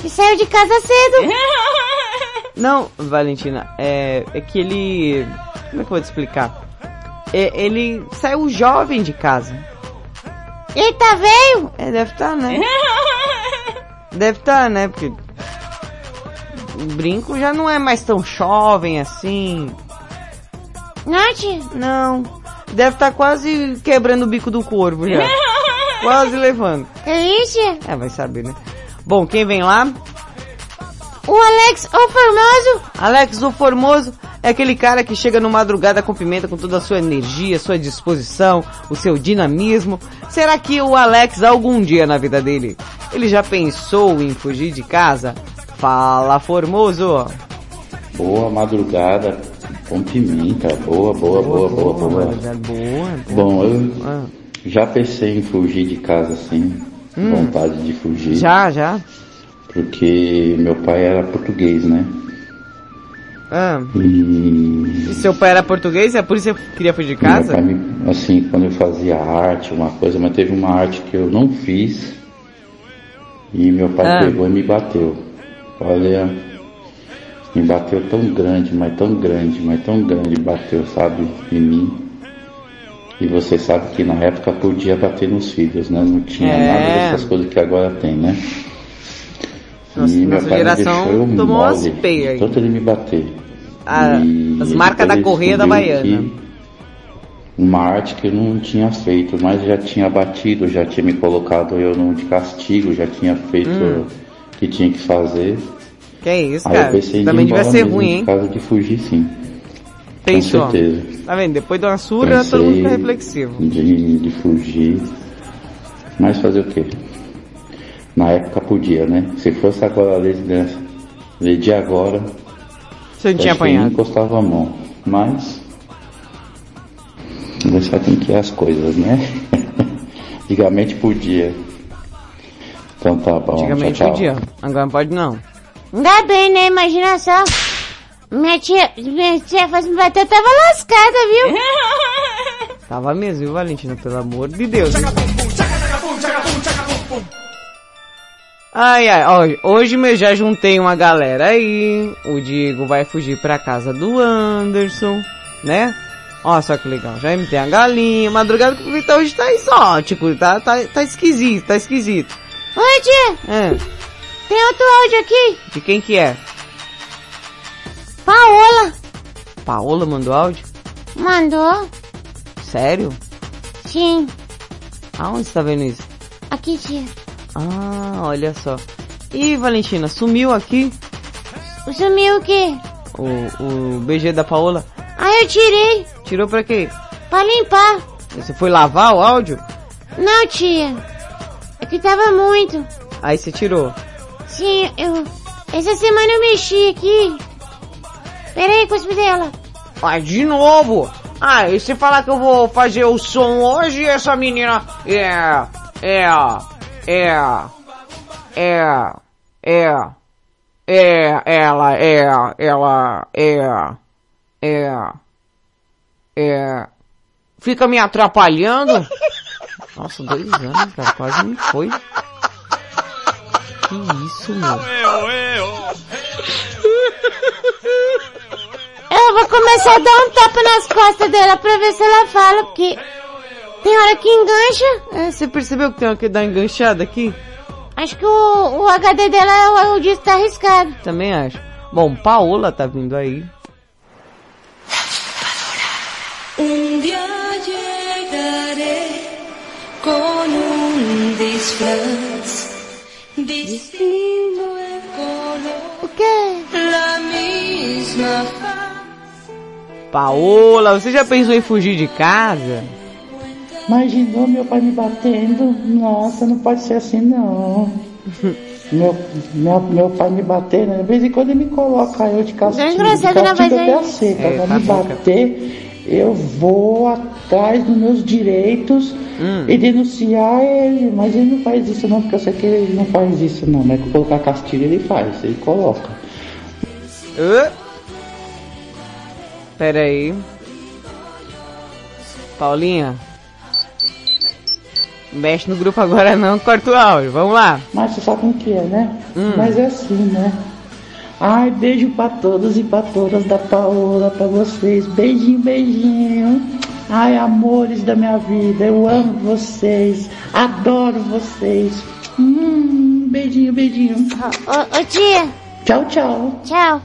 que saiu de casa cedo. Não, Valentina, é, é que ele. Como é que eu vou te explicar? É, ele saiu jovem de casa. Ele tá velho? É, deve estar, né? deve estar, né? Porque. O brinco já não é mais tão jovem assim. Não, tia? Não. Deve estar quase quebrando o bico do corvo já. quase levando. É isso? É, vai saber, né? Bom, quem vem lá? O Alex, o Formoso. Alex, o Formoso é aquele cara que chega no madrugada com pimenta com toda a sua energia, sua disposição, o seu dinamismo. Será que o Alex, algum dia na vida dele, ele já pensou em fugir de casa? Fala, Formoso. Boa madrugada com pimenta. Boa, boa, boa, boa, boa. Boa. Bom, eu Ah. já pensei em fugir de casa sim. Hum. Vontade de fugir. Já, já. Porque meu pai era português, né? Ah. E E seu pai era português? É por isso que você queria fugir de meu casa? pai me- assim, quando eu fazia arte, uma coisa, mas teve uma arte que eu não fiz. E meu pai Ah. pegou e me bateu. Olha, me bateu tão grande, mas tão grande, mas tão grande, bateu, sabe, em mim. E você sabe que na época podia bater nos filhos, né? Não tinha É. nada dessas coisas que agora tem, né? Nossa, e meu nossa pai geração me deixou tomou umas mole, peias tanto ele me bater. E as marcas da correia da Baiana. Uma arte que eu não tinha feito, mas já tinha batido, já tinha me colocado eu no de castigo, já tinha feito Hum. o que tinha que fazer. Que é isso, Aí eu cara? Também devia ser mesmo ruim, hein? casa de fugir sim. Pensou? Com certeza. Tá vendo? Depois de uma surra, Pensei todo mundo fica reflexivo. De, de fugir. Mas fazer o quê? Na época podia, né? Se fosse agora a lei de, lei de agora, Você não tinha apanhado. encostava a mão. Mas. Você como que é as coisas, né? Antigamente podia. Então tá bom. Antigamente tchau, tchau. podia. Agora não pode não. Ainda bem, né? Imagina só. Minha tia, minha tia fosse me bater, eu tava lascada, viu? Tava mesmo, viu, Valentina? Pelo amor de Deus. Ai, ai, ó, hoje eu já juntei uma galera aí. O Diego vai fugir pra casa do Anderson, né? Ó, só que legal. Já imitei a galinha. Madrugada que o Vitor hoje tá exótico. Tá, tá, tá esquisito, tá esquisito. Oi, tia. É, Tem outro áudio aqui. de quem que é? Paola. Paola mandou áudio? Mandou? Sério? Sim. Aonde você tá vendo isso? Aqui, tia. Ah, olha só. Ih, Valentina, sumiu aqui Sumiu o quê? o, o BG da Paola. Ah, eu tirei. Tirou pra quê? Pra limpar. Você foi lavar o áudio? Não, tia. É que tava muito. Aí você tirou. Sim, eu... Essa semana eu mexi aqui. Pera aí, cuspe dela. Ah, de novo? Ah, e se falar que eu vou fazer o som hoje, essa menina é, é, é, é, é, é, ela é, ela é, é, é, fica me atrapalhando? Nossa, dois anos, cara, quase me foi. Que isso, meu? Eu vou começar a dar um tapa nas costas dela pra ver se ela fala, porque tem hora que engancha. É, você percebeu que tem uma que dá enganchada aqui? Acho que o, o HD dela, o, o disco tá arriscado. Também acho. Bom, Paola tá vindo aí. Día llegaré con un disfraz distinto en color. O quê? La misma Paola, você já pensou em fugir de casa? Imaginou meu pai me batendo? Nossa, não pode ser assim não. meu, meu, meu pai me batendo, de vez em quando ele me coloca eu de castigo. Não é engraçado, de não, castigo mas até aí- aceita. É, Agora tá me cara. bater, eu vou atrás dos meus direitos e denunciar ele. Mas ele não faz isso não, porque eu sei que ele não faz isso não. Mas colocar castigo ele faz, ele coloca. Hã? Pera aí. Paulinha. Mexe no grupo agora não, corta o áudio. Vamos lá. Mas você sabe como que é, né? Hum. Mas é assim, né? Ai, beijo pra todos e pra todas da Paola, pra vocês. Beijinho, beijinho. Ai, amores da minha vida, eu amo vocês. Adoro vocês. Hum, beijinho, beijinho. Ô, ô tia, Tchau, tchau. tchau.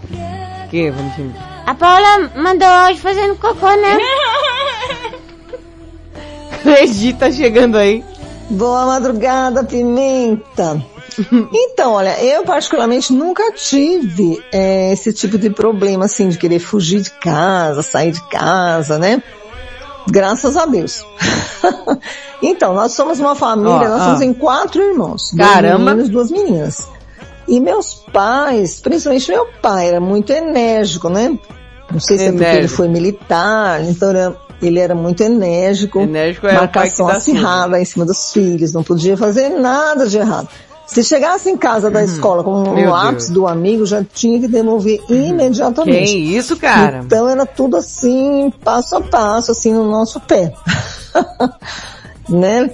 Que, Valentim? A Paula mandou hoje fazendo cocô, né? Acredita tá chegando aí. Boa madrugada, Pimenta. Então, olha, eu particularmente nunca tive eh, esse tipo de problema, assim, de querer fugir de casa, sair de casa, né? Graças a Deus. então, nós somos uma família, Ó, nós ó. somos em quatro irmãos. dois Caramba. meninos, duas meninas. E meus pais, principalmente meu pai, era muito enérgico, né? Não sei se é porque ele foi militar, então era- ele era muito enérgico. Enérgico é o marcação acirrada em cima dos filhos, não podia fazer nada de errado. Se chegasse em casa da escola com Uhum. Um lápis do amigo, já tinha que devolver imediatamente. Que isso, cara? Então era tudo assim, passo a passo, assim, no nosso pé. né?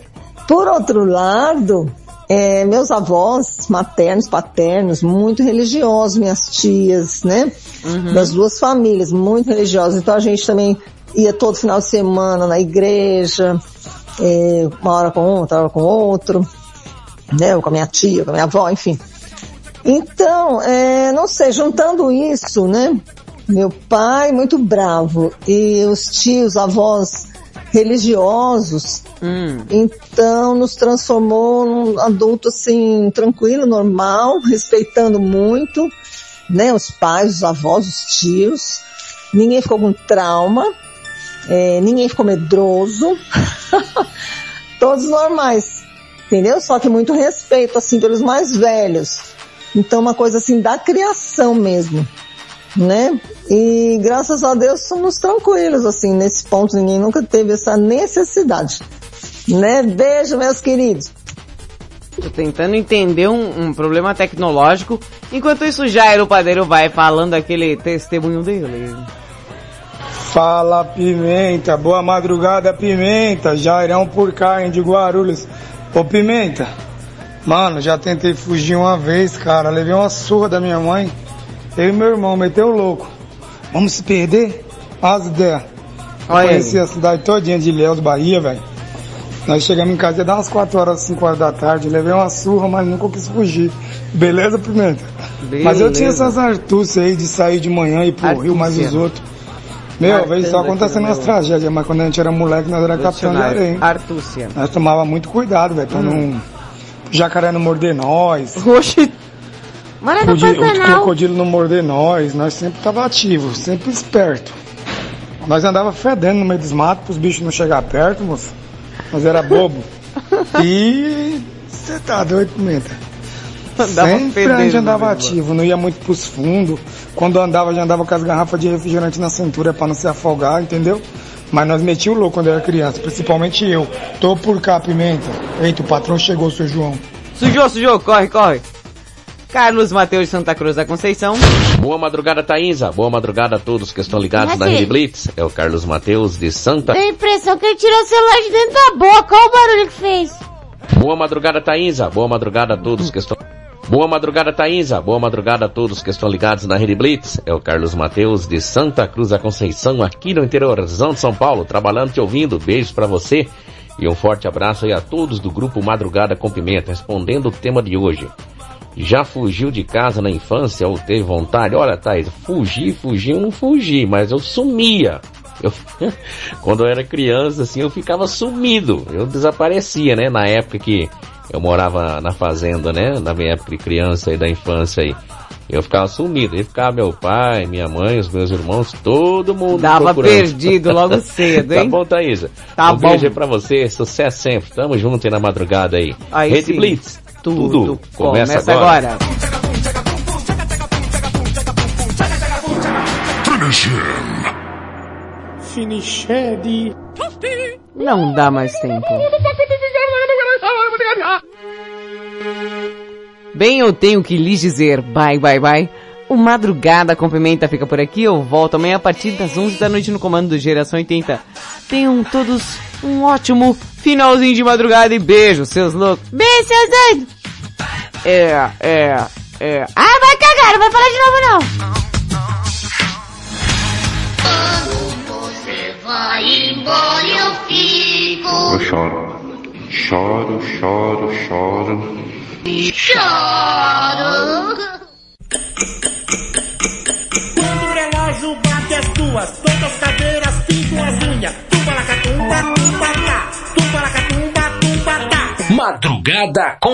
Por outro lado, é, meus avós maternos, paternos, muito religiosos, minhas tias, né? Uhum. Das duas famílias, muito religiosas. Então a gente também ia todo final de semana na igreja, é, uma hora com um, outra hora com outro, né? Com a minha tia, com a minha avó, enfim. Então, é, não sei, juntando isso, né? Meu pai muito bravo e os tios, avós religiosos, então nos transformou num adulto assim, tranquilo, normal, respeitando muito, né? Os pais, os avós, os tios. Ninguém ficou com trauma, é, ninguém ficou medroso. Todos normais, entendeu? Só que muito respeito, assim, pelos mais velhos. Então, uma coisa assim da criação mesmo, né? E graças a Deus somos tranquilos, assim, nesse ponto ninguém nunca teve essa necessidade, né? Beijo, meus queridos. Tô tentando entender um, um problema tecnológico. Enquanto isso, Jairo Padeiro vai falando aquele testemunho dele. Fala Pimenta, boa madrugada Pimenta, Jairão por carne de Guarulhos. Ô Pimenta, mano, já tentei fugir uma vez, cara, levei uma surra da minha mãe. Eu e meu irmão meteu o louco. Vamos se perder? As ideias. Conheci a cidade todinha de Ilhéus, Bahia, velho. Nós chegamos em casa, ia dar umas 4 horas, 5 horas da tarde, levei uma surra, mas nunca quis fugir. Beleza, Pimenta? Mas eu tinha Beleza. essas artúcias aí de sair de manhã e ir pro Rio, mais os Artúcia. outros. Meu, veio só acontecendo umas tragédias, mas quando a gente era moleque, nós era capitão de areia? Artúcia. Nós tomava muito cuidado, velho, pra Hum. não... Jacaré não morder nós. Oxi. Mora no Crocodilo, o Pantanal. crocodilo não morder nós, nós sempre tava ativo, sempre esperto. Nós andava fedendo no meio dos matos pros bichos não chegar perto, moço. Nós era bobo. E você tá doido, Pimenta? Andava sempre a gente andava ativo, não ia muito pros fundos. Quando andava, já andava com as garrafas de refrigerante na cintura pra não se afogar, entendeu? Mas nós metia o louco quando era criança, principalmente eu. Tô por cá, Pimenta. Eita, o patrão chegou, seu João. Sujou, sujou, corre, corre. Carlos Mateus de Santa Cruz da Conceição. Boa madrugada, Thaísa. Boa madrugada a todos que estão ligados na Rede Blitz. É o Carlos Mateus de Santa. Tenho a impressão que ele tirou o celular de dentro da boca. Olha o barulho que fez. Boa madrugada, Thaísa. Boa madrugada a todos que estão... Boa madrugada, Thaísa. Boa madrugada a todos que estão ligados na Rede Blitz. É o Carlos Mateus de Santa Cruz da Conceição, aqui no interiorzão de São Paulo, trabalhando te ouvindo. Beijos pra você e um forte abraço aí a todos do grupo Madrugada com Pimenta, respondendo o tema de hoje. Já fugiu de casa na infância ou teve vontade? Olha, Thaís, fugir, fugir, eu não fugi, mas eu sumia. Eu, quando eu era criança, assim, eu ficava sumido. Eu desaparecia, né? Na época que eu morava na fazenda, né? Na minha época de criança e da infância aí. Eu ficava sumido. Aí ficava meu pai, minha mãe, os meus irmãos, todo mundo Dava procurando. perdido logo cedo, hein? Tá bom, Thaísa? Tá um bom. beijo aí pra você, sucesso sempre. Tamo junto aí na madrugada aí. Aí Rede sim. Blitz, tudo, começa, Começa agora. agora. Finiched. Não dá mais tempo. Bem, eu tenho que lhes dizer bye bye bye. O Madrugada com Pimenta fica por aqui. Eu volto amanhã a partir das 11 da noite no comando do Geração 80. Tenham todos um ótimo finalzinho de madrugada e beijo, seus loucos. Beijo, seus doidos. É, é, é. Ah, vai cagar, não vai falar de novo não. Você vai embora eu fico. Eu choro. Choro, choro, choro. Choro. Quando o relógio bate as duas, todas as cadeiras pintam as unhas. Tumba lacatumba, tumba tá. Madrugada com